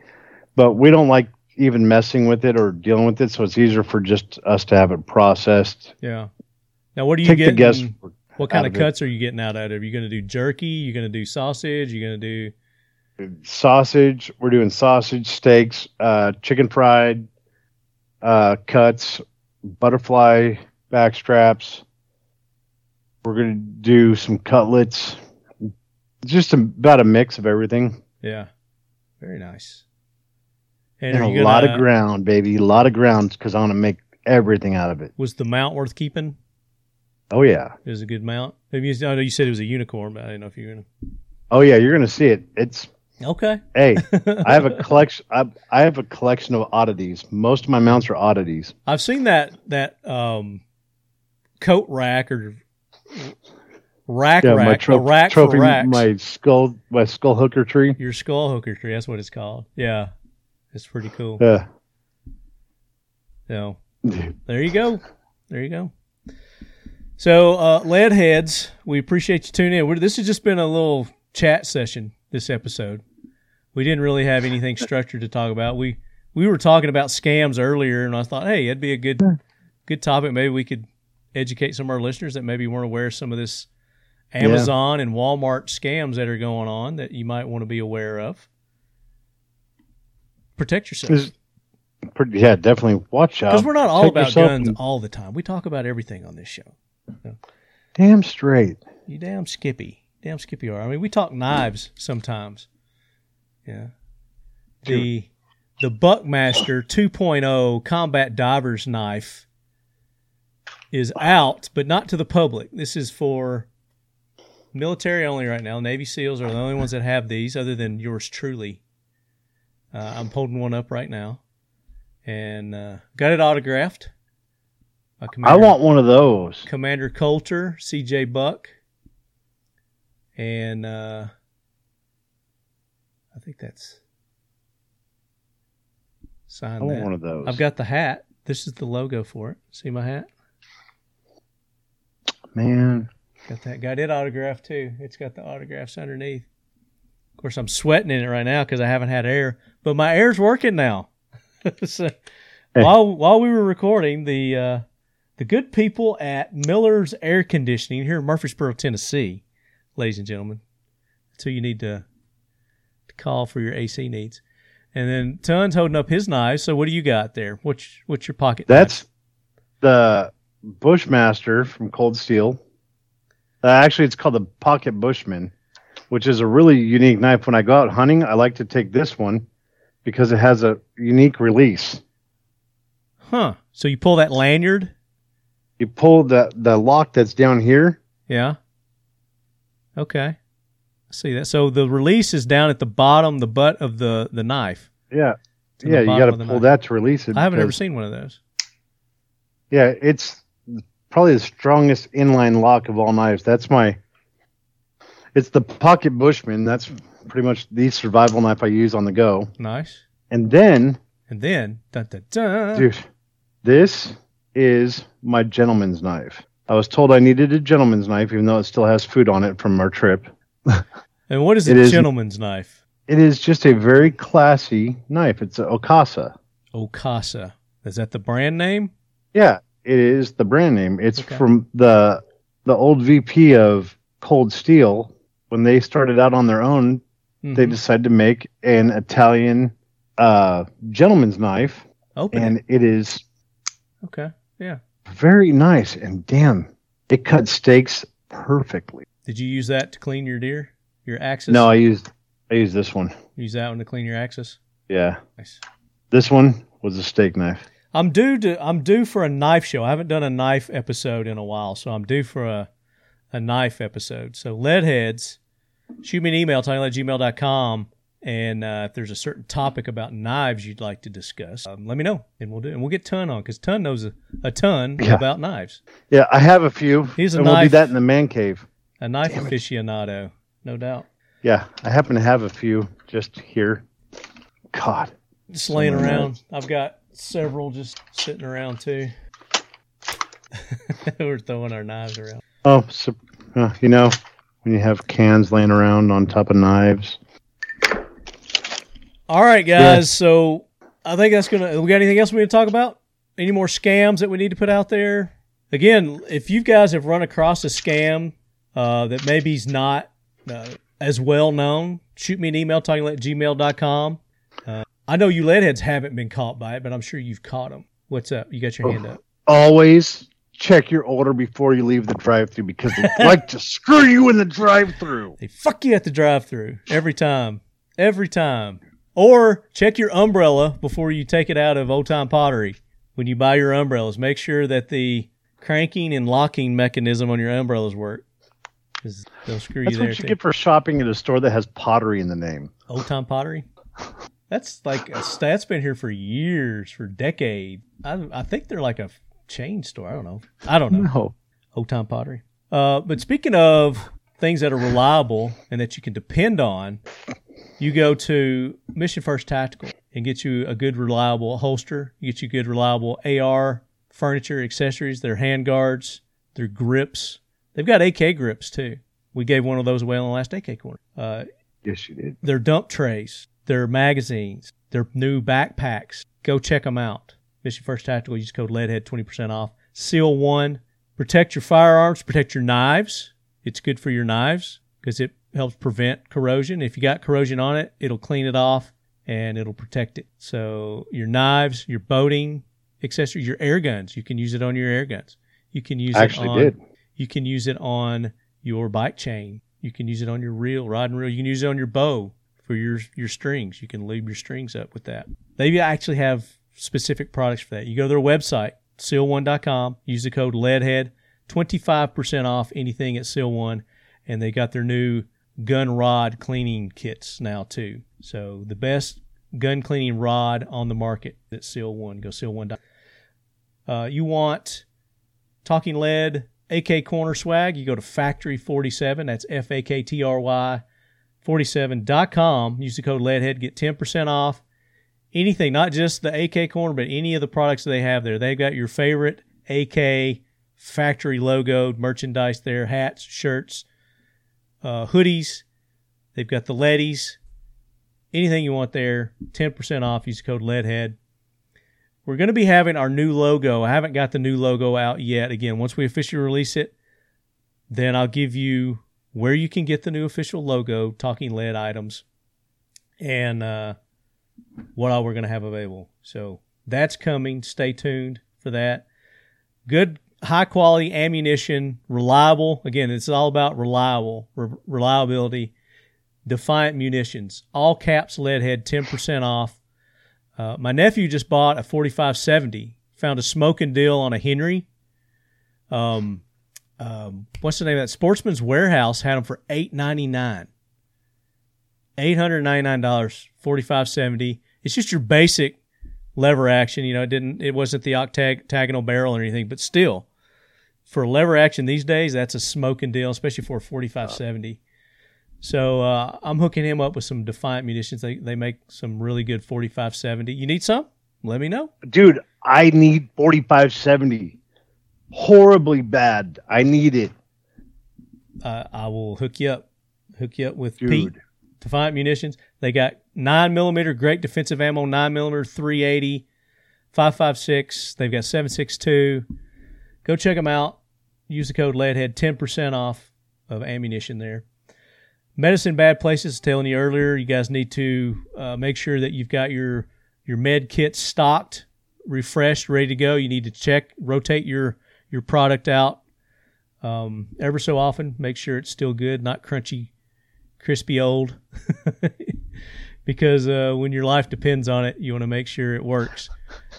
but we don't like even messing with it or dealing with it, so it's easier for just us to have it processed. yeah? Now what are you Take the getting? guess what kind of of it. cuts are you getting out of it? Are you going to do jerky? You're going to do sausage? You're going to do sausage. We're doing sausage, steaks, uh, chicken fried, uh, cuts, butterfly back straps. We're gonna do some cutlets. Just a, about a mix of everything. yeah? Very nice. And, are a lot gonna- of ground, baby. A lot of ground because I want to make everything out of it. Was the mount worth keeping? Oh yeah. It was a good mount. Maybe you, I know you said it was a unicorn, but I didn't know if you were gonna. Oh yeah. You're gonna see it. It's Okay. hey. I have a collection. I, I have a collection of oddities. Most of my mounts are oddities. I've seen that that um, coat rack or rack Yeah, rack, my tro- rack trophy, my skull, my skull hooker tree. Your skull hooker tree. That's what it's called. Yeah, it's pretty cool. Yeah. So there you go. There you go. So uh, lead heads, we appreciate you tuning in. We're, this has just been a little chat session. This episode, we didn't really have anything structured to talk about. We we were talking about scams earlier, and I thought, hey, it'd be a good good topic. Maybe we could educate some of our listeners that maybe weren't aware of some of this Amazon and Walmart scams that are going on that you might want to be aware of. Protect yourself. Pretty- yeah, definitely watch out. Because we're not all about guns and- all the time. We talk about everything on this show. Damn straight. You damn Skippy. Damn Skippy are. I mean, we talk knives sometimes. Yeah. The the Buckmaster 2.0 combat diver's knife is out, but not to the public. This is for military only right now. Navy SEALs are the only ones that have these, other than yours truly. Uh, I'm holding one up right now, and uh, got it autographed. I want one of those. Commander Coulter, C.J. Buck, and uh, I think that's signed. I want that. one of those. I've got the hat. This is the logo for it. See my hat? Man. Got that. Got it autographed too. It's got the autographs underneath. Of course, I'm sweating in it right now because I haven't had air, but my air's working now. so while while we were recording, the uh, the good people at Miller's Air Conditioning here in Murfreesboro, Tennessee, ladies and gentlemen, that's who you need to, to call for your AC needs. And then Tons holding up his knife. So what do you got there? What's what's your pocket? That's the Bushmaster from Cold Steel. Uh, actually, it's called the Pocket Bushman, which is a really unique knife. When I go out hunting, I like to take this one because it has a unique release. huh? So you pull that lanyard? You pull the the lock that's down here. Yeah. Okay. I see that. So the release is down at the bottom, the butt of the the knife. Yeah, yeah. You got to pull knife. that to release it. I haven't ever seen one of those. Yeah, it's probably the strongest inline lock of all knives. That's my. It's the Pocket Bushman. That's pretty much the survival knife I use on the go. Nice. And then, And then, dun, dun, dun. dude, this is my gentleman's knife. I was told I needed a gentleman's knife, even though it still has food on it from our trip. and what is a is- gentleman's knife? It is just a very classy knife. It's a Okasa. Okasa. Is that the brand name? Yeah, it is the brand name. It's Okay. from the the old VP of Cold Steel when they started out on their own. They Mhm. decided to make an Italian uh, gentleman's knife, Open and it. it is Okay. Yeah. very nice. And damn, it cuts steaks perfectly. Did you use that to clean your deer? Your axis? No, I used I used this one. use that one to clean your axis. Yeah, Nice. this one was a steak knife. I'm due to I'm due for a knife show. I haven't done a knife episode in a while, so I'm due for a a knife episode. So leadheads, shoot me an email, talking at gmail.com. And uh, if there's a certain topic about knives you'd like to discuss, um, let me know, and we'll do. it. And we'll get Ton on because Ton knows a, a ton Yeah. about knives. Yeah, I have a few. He's a and we'll do that in the man cave. A knife Damn it. aficionado, no doubt. Yeah, I happen to have a few just here. God, Just laying around. I've got several just sitting around too. We're throwing our knives around. Oh, so, uh, you know, when you have cans laying around on top of knives. All right, guys. So I think that's gonna. We got anything else we need to talk about? Any more scams that we need to put out there? Again, if you guys have run across a scam uh, that maybe is not uh, as well known, shoot me an email talking at gmail.com. I know you leadheads haven't been caught by it, but I'm sure you've caught them. What's up? You got your hand up. Oh, always check your order before you leave the drive-through because they like to screw you in the drive-through. They fuck you at the drive-through every time, every time. Or check your umbrella before you take it out of Old Time Pottery. When you buy your umbrellas, make sure that the cranking and locking mechanism on your umbrellas work. they'll screw That's you there what you too. get for shopping at a store that has pottery in the name. Old Time Pottery. That's like a, that's been here for years, for decades. I, I think they're like a chain store. I don't know. I don't know. No. Old Time Pottery. Uh, but speaking of things that are reliable and that you can depend on, you go to Mission First Tactical and get you a good, reliable holster. You get you good, reliable AR furniture, accessories, their hand guards, their grips. They've got AK grips too. We gave one of those away on the last AK corner. Uh, Yes, you did. their dump trays, their magazines, their new backpacks. Go check them out. Mission First Tactical, use code LEADHEAD, 20% off. Seal 1, protect your firearms, protect your knives. It's good for your knives because it helps prevent corrosion. If you got corrosion on it, it'll clean it off and it'll protect it. So your knives, your boating accessories, your air guns, you can use it on your air guns. You can use I it actually on did. you can use it on your bike chain. You can use it on your reel, rod and reel. You can use it on your bow for your your strings. You can lube your strings up with that. They actually have specific products for that. You go to their website, seal1.com, use the code LEADHEAD, 25% off anything at Seal One, and they got their new gun rod cleaning kits now too. So the best gun cleaning rod on the market at Seal One. Go seal1. Uh, you want Talking Lead AK Corner swag, you go to Faktry 47. That's F A K T R Y 47.com. Use the code LEADHEAD, get 10% off anything, not just the AK Corner, but any of the products they have there. They've got your favorite AK factory logo merchandise there hats, shirts, uh, hoodies. They've got the leadies. Anything you want there, 10% off. Use the code LEADHEAD. We're going to be having our new logo. I haven't got the new logo out yet. Again, once we officially release it, then I'll give you where you can get the new official logo, Talking Lead items, and uh, what all we're going to have available. So that's coming. Stay tuned for that. Good, high quality ammunition, reliable. Again, it's all about reliable, re- reliability. Defiant Munitions, all caps lead head, 10% off. Uh, my nephew just bought a 4570. Found a smoking deal on a Henry. Um, um, what's the name of that? Sportsman's Warehouse had them for eight ninety nine. Eight hundred ninety nine dollars, forty five seventy. It's just your basic lever action. You know, it didn't. It wasn't the octagonal barrel or anything, but still, for lever action these days, that's a smoking deal, especially for forty five seventy. So uh, I'm hooking him up with some Defiant munitions. They they make some really good 4570. You need some? Let me know. Dude, I need 4570. Horribly bad. I need it. Uh, I will hook you up. Hook you up with Dude. Pete Defiant munitions. They got nine millimeter great defensive ammo, nine millimeter 380, 556. They've got 762. go check them out. Use the code LEADHEAD, 10% off of ammunition there. Medicine Bad Places, telling you earlier, you guys need to uh, make sure that you've got your your med kit stocked, refreshed, ready to go. You need to check, rotate your your product out um, ever so often. Make sure it's still good, not crunchy, crispy old. because uh, when your life depends on it, you want to make sure it works,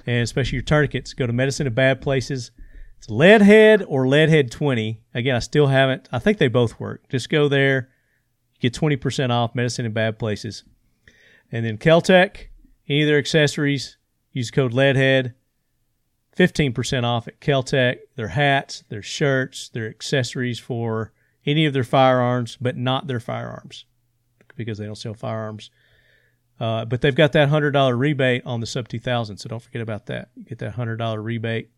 and especially your tourniquets. Go to Medicine of Bad Places. It's Leadhead or Leadhead 20. Again, I still haven't. I think they both work. Just go there. You get 20% off Medicine in Bad Places. And then Keltec, any of their accessories, use code Leadhead. 15% off at Keltec. Their hats, their shirts, their accessories for any of their firearms, but not their firearms because they don't sell firearms. Uh, but they've got that $100 rebate on the sub 2000, so don't forget about that. You get that $100 rebate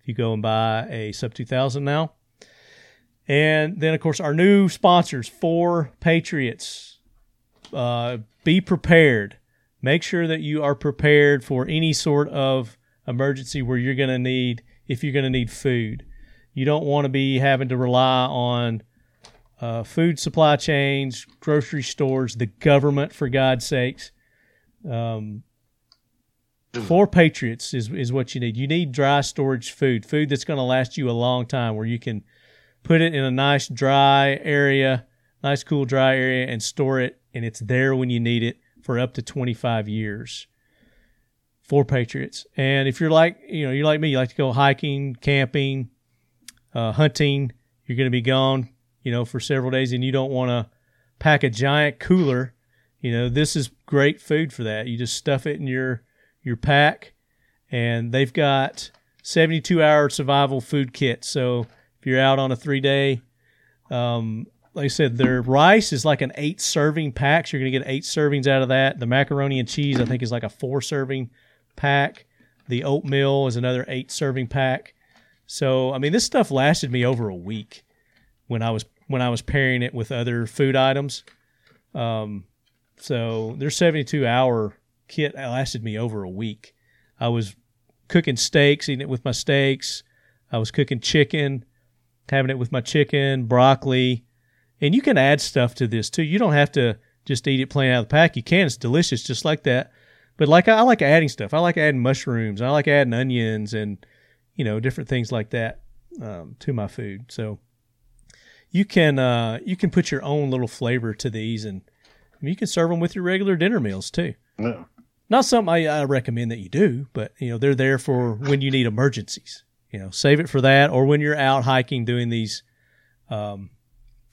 if you go and buy a sub 2000 now. And then, of course, our new sponsors, Four Patriots. Uh, be prepared. Make sure that you are prepared for any sort of emergency where you're going to need, if you're going to need food. You don't want to be having to rely on uh, food supply chains, grocery stores, the government, for God's sakes. Um, Four Patriots is, is what you need. You need dry storage food, food that's going to last you a long time, where you can put it in a nice dry area, nice cool dry area, and store it, and it's there when you need it for up to 25 years. Four Patriots. And if you're like, you know, you're like me, you like to go hiking, camping, uh, hunting, you're going to be gone, you know, for several days, and you don't want to pack a giant cooler. You know, this is great food for that. You just stuff it in your your pack, and they've got 72 hour survival food kit. So if you're out on a three day, um, like I said, their rice is like an eight serving pack. So you're going to get eight servings out of that. The macaroni and cheese, I think, is like a four serving pack. The oatmeal is another eight serving pack. So I mean, this stuff lasted me over a week when I was when I was pairing it with other food items. Um, so their 72 hour kit lasted me over a week. I was cooking steaks, eating it with my steaks. I was cooking chicken, having it with my chicken, broccoli. And you can add stuff to this too. You don't have to just eat it plain out of the pack. You can. It's delicious just like that. But like I, like adding stuff. I like adding mushrooms. I like adding onions and you know different things like that um, to my food. So you can uh, you can put your own little flavor to these, and you can serve them with your regular dinner meals too. Yeah. Not something I, I recommend that you do, but you know they're there for when you need emergencies. You know, save it for that, or when you're out hiking doing these, um,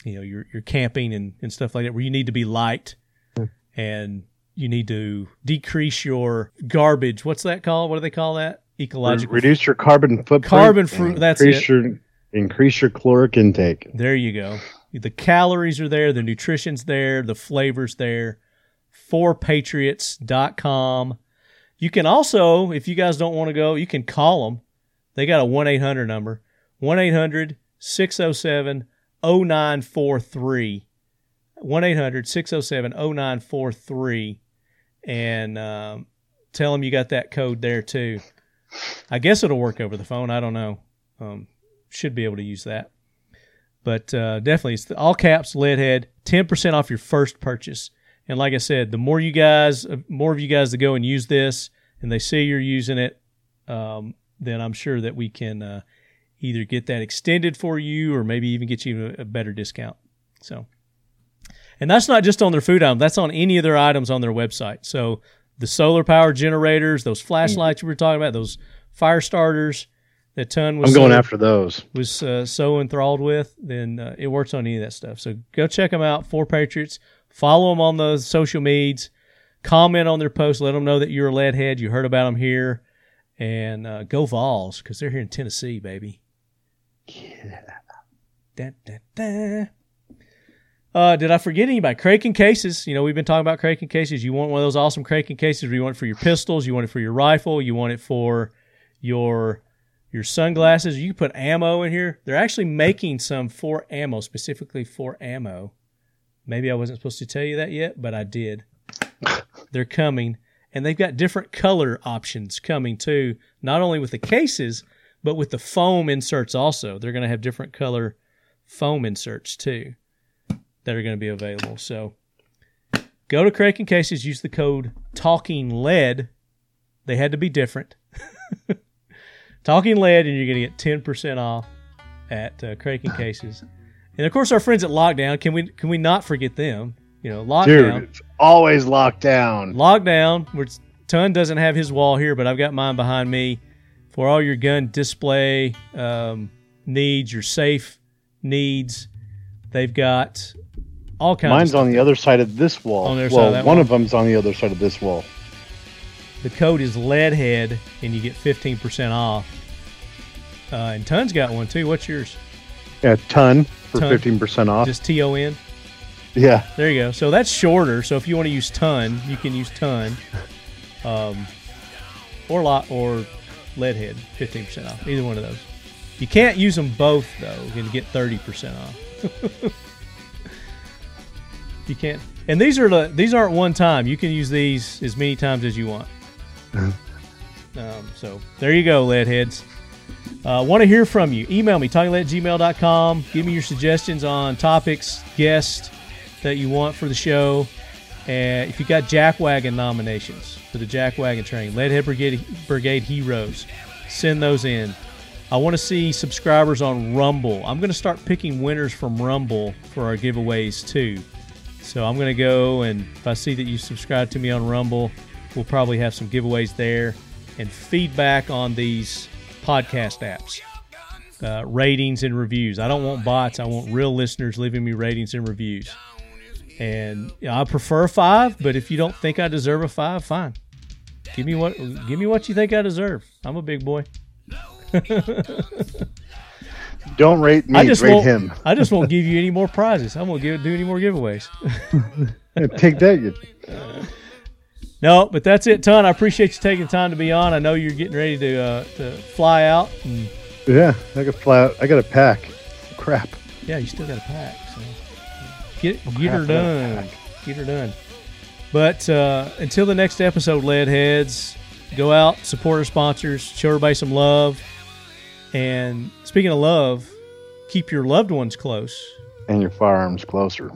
you know, you're you're camping and, and stuff like that, where you need to be light, and you need to decrease your garbage. What's that called? What do they call that? Ecological. Reduce your carbon footprint. Carbon and that's increase it. Your, increase your caloric intake. There you go. The calories are there, the nutrition's there, the flavor's there. Forpatriots.com. You can also, if you guys don't want to go, you can call them. They got a 1 800 number 1 800 607 0943. 1 800 607 0943. And um, tell them you got that code there too. I guess it'll work over the phone. I don't know. Um, should be able to use that. But uh, definitely, it's the all caps leadhead, ten percent off your first purchase. And like I said, the more you guys, uh, more of you guys that go and use this, and they see you're using it, um, then I'm sure that we can uh, either get that extended for you, or maybe even get you a, a better discount. So, and that's not just on their food item; that's on any of their items on their website. So, the solar power generators, those flashlights we were talking about, those fire starters that ton was I'm going so- after those. was uh, so enthralled with, then uh, it works on any of that stuff. So go check them out. Four Patriots. Follow them on the social medias. Comment on their posts. Let them know that you're a lead head. You heard about them here. And uh, go Vols because they're here in Tennessee, baby. Yeah. Da, da, da. Uh, did I forget anybody? Kraken cases. You know, we've been talking about Kraken cases. You want one of those awesome Kraken cases. You want it for your pistols. You want it for your rifle. You want it for your your sunglasses. You put ammo in here. They're actually making some for ammo, specifically for ammo. Maybe I wasn't supposed to tell you that yet, but I did. They're coming, and they've got different color options coming too. Not only with the cases, but with the foam inserts also, they're going to have different color foam inserts too that are going to be available. So go to Kraken Cases, use the code Talking Lead. They had to be different. Talking Lead, and you're going to get ten percent off at uh, Kraken Cases. And of course, our friends at Lockdown. Can we can we not forget them? You know, Lockdown. Dude, it's always Lockdown. Lockdown, which Ton doesn't have his wall here, but I've got mine behind me for all your gun display um, needs, your safe needs. They've got all kinds. Mine's on the other side of this wall. On the other well, side of one wall. of them's on the other side of this wall. The code is Leadhead, and you get fifteen percent off. Uh, and Ton's got one too. What's yours? Yeah, ton for Ton. fifteen percent off. Just T O N. yeah, There you go. So that's shorter. So if you want to use ton, you can use ton, um, or lot or leadhead, fifteen percent off. Either one of those. You can't use them both though. You can get thirty percent off. you can't. And these are the these aren't one time. You can use these as many times as you want. um, so there you go, lead heads. Uh, want to hear from you. Email me, talkinglead at gmail.com. Give me your suggestions on topics, guests that you want for the show. And if you got Jackwagon nominations for the Jackwagon train, Leadhead Brigade, Brigade Heroes, send those in. I want to see subscribers on Rumble. I'm going to start picking winners from Rumble for our giveaways too. So I'm going to go and if I see that you subscribe to me on Rumble, we'll probably have some giveaways there and feedback on these podcast apps. Uh, ratings and reviews. I don't want bots. I want real listeners leaving me ratings and reviews. And you know, I prefer five, but if you don't think I deserve a five, fine. Give me what give me what you think I deserve. I'm a big boy. don't rate me, I just rate won't. him. I just won't give you any more prizes. I won't give do any more giveaways. Take that. You. No, but that's it, ton. I appreciate you taking the time to be on. I know you're getting ready to uh, to fly out, and Yeah, I got fly out. I got a pack. Crap. yeah, you still got a pack. So get get crap, her I got a done. Get her done. But uh, until the next episode, lead heads, go out, support our sponsors, show everybody some love. And speaking of love, keep your loved ones close. And your firearms closer.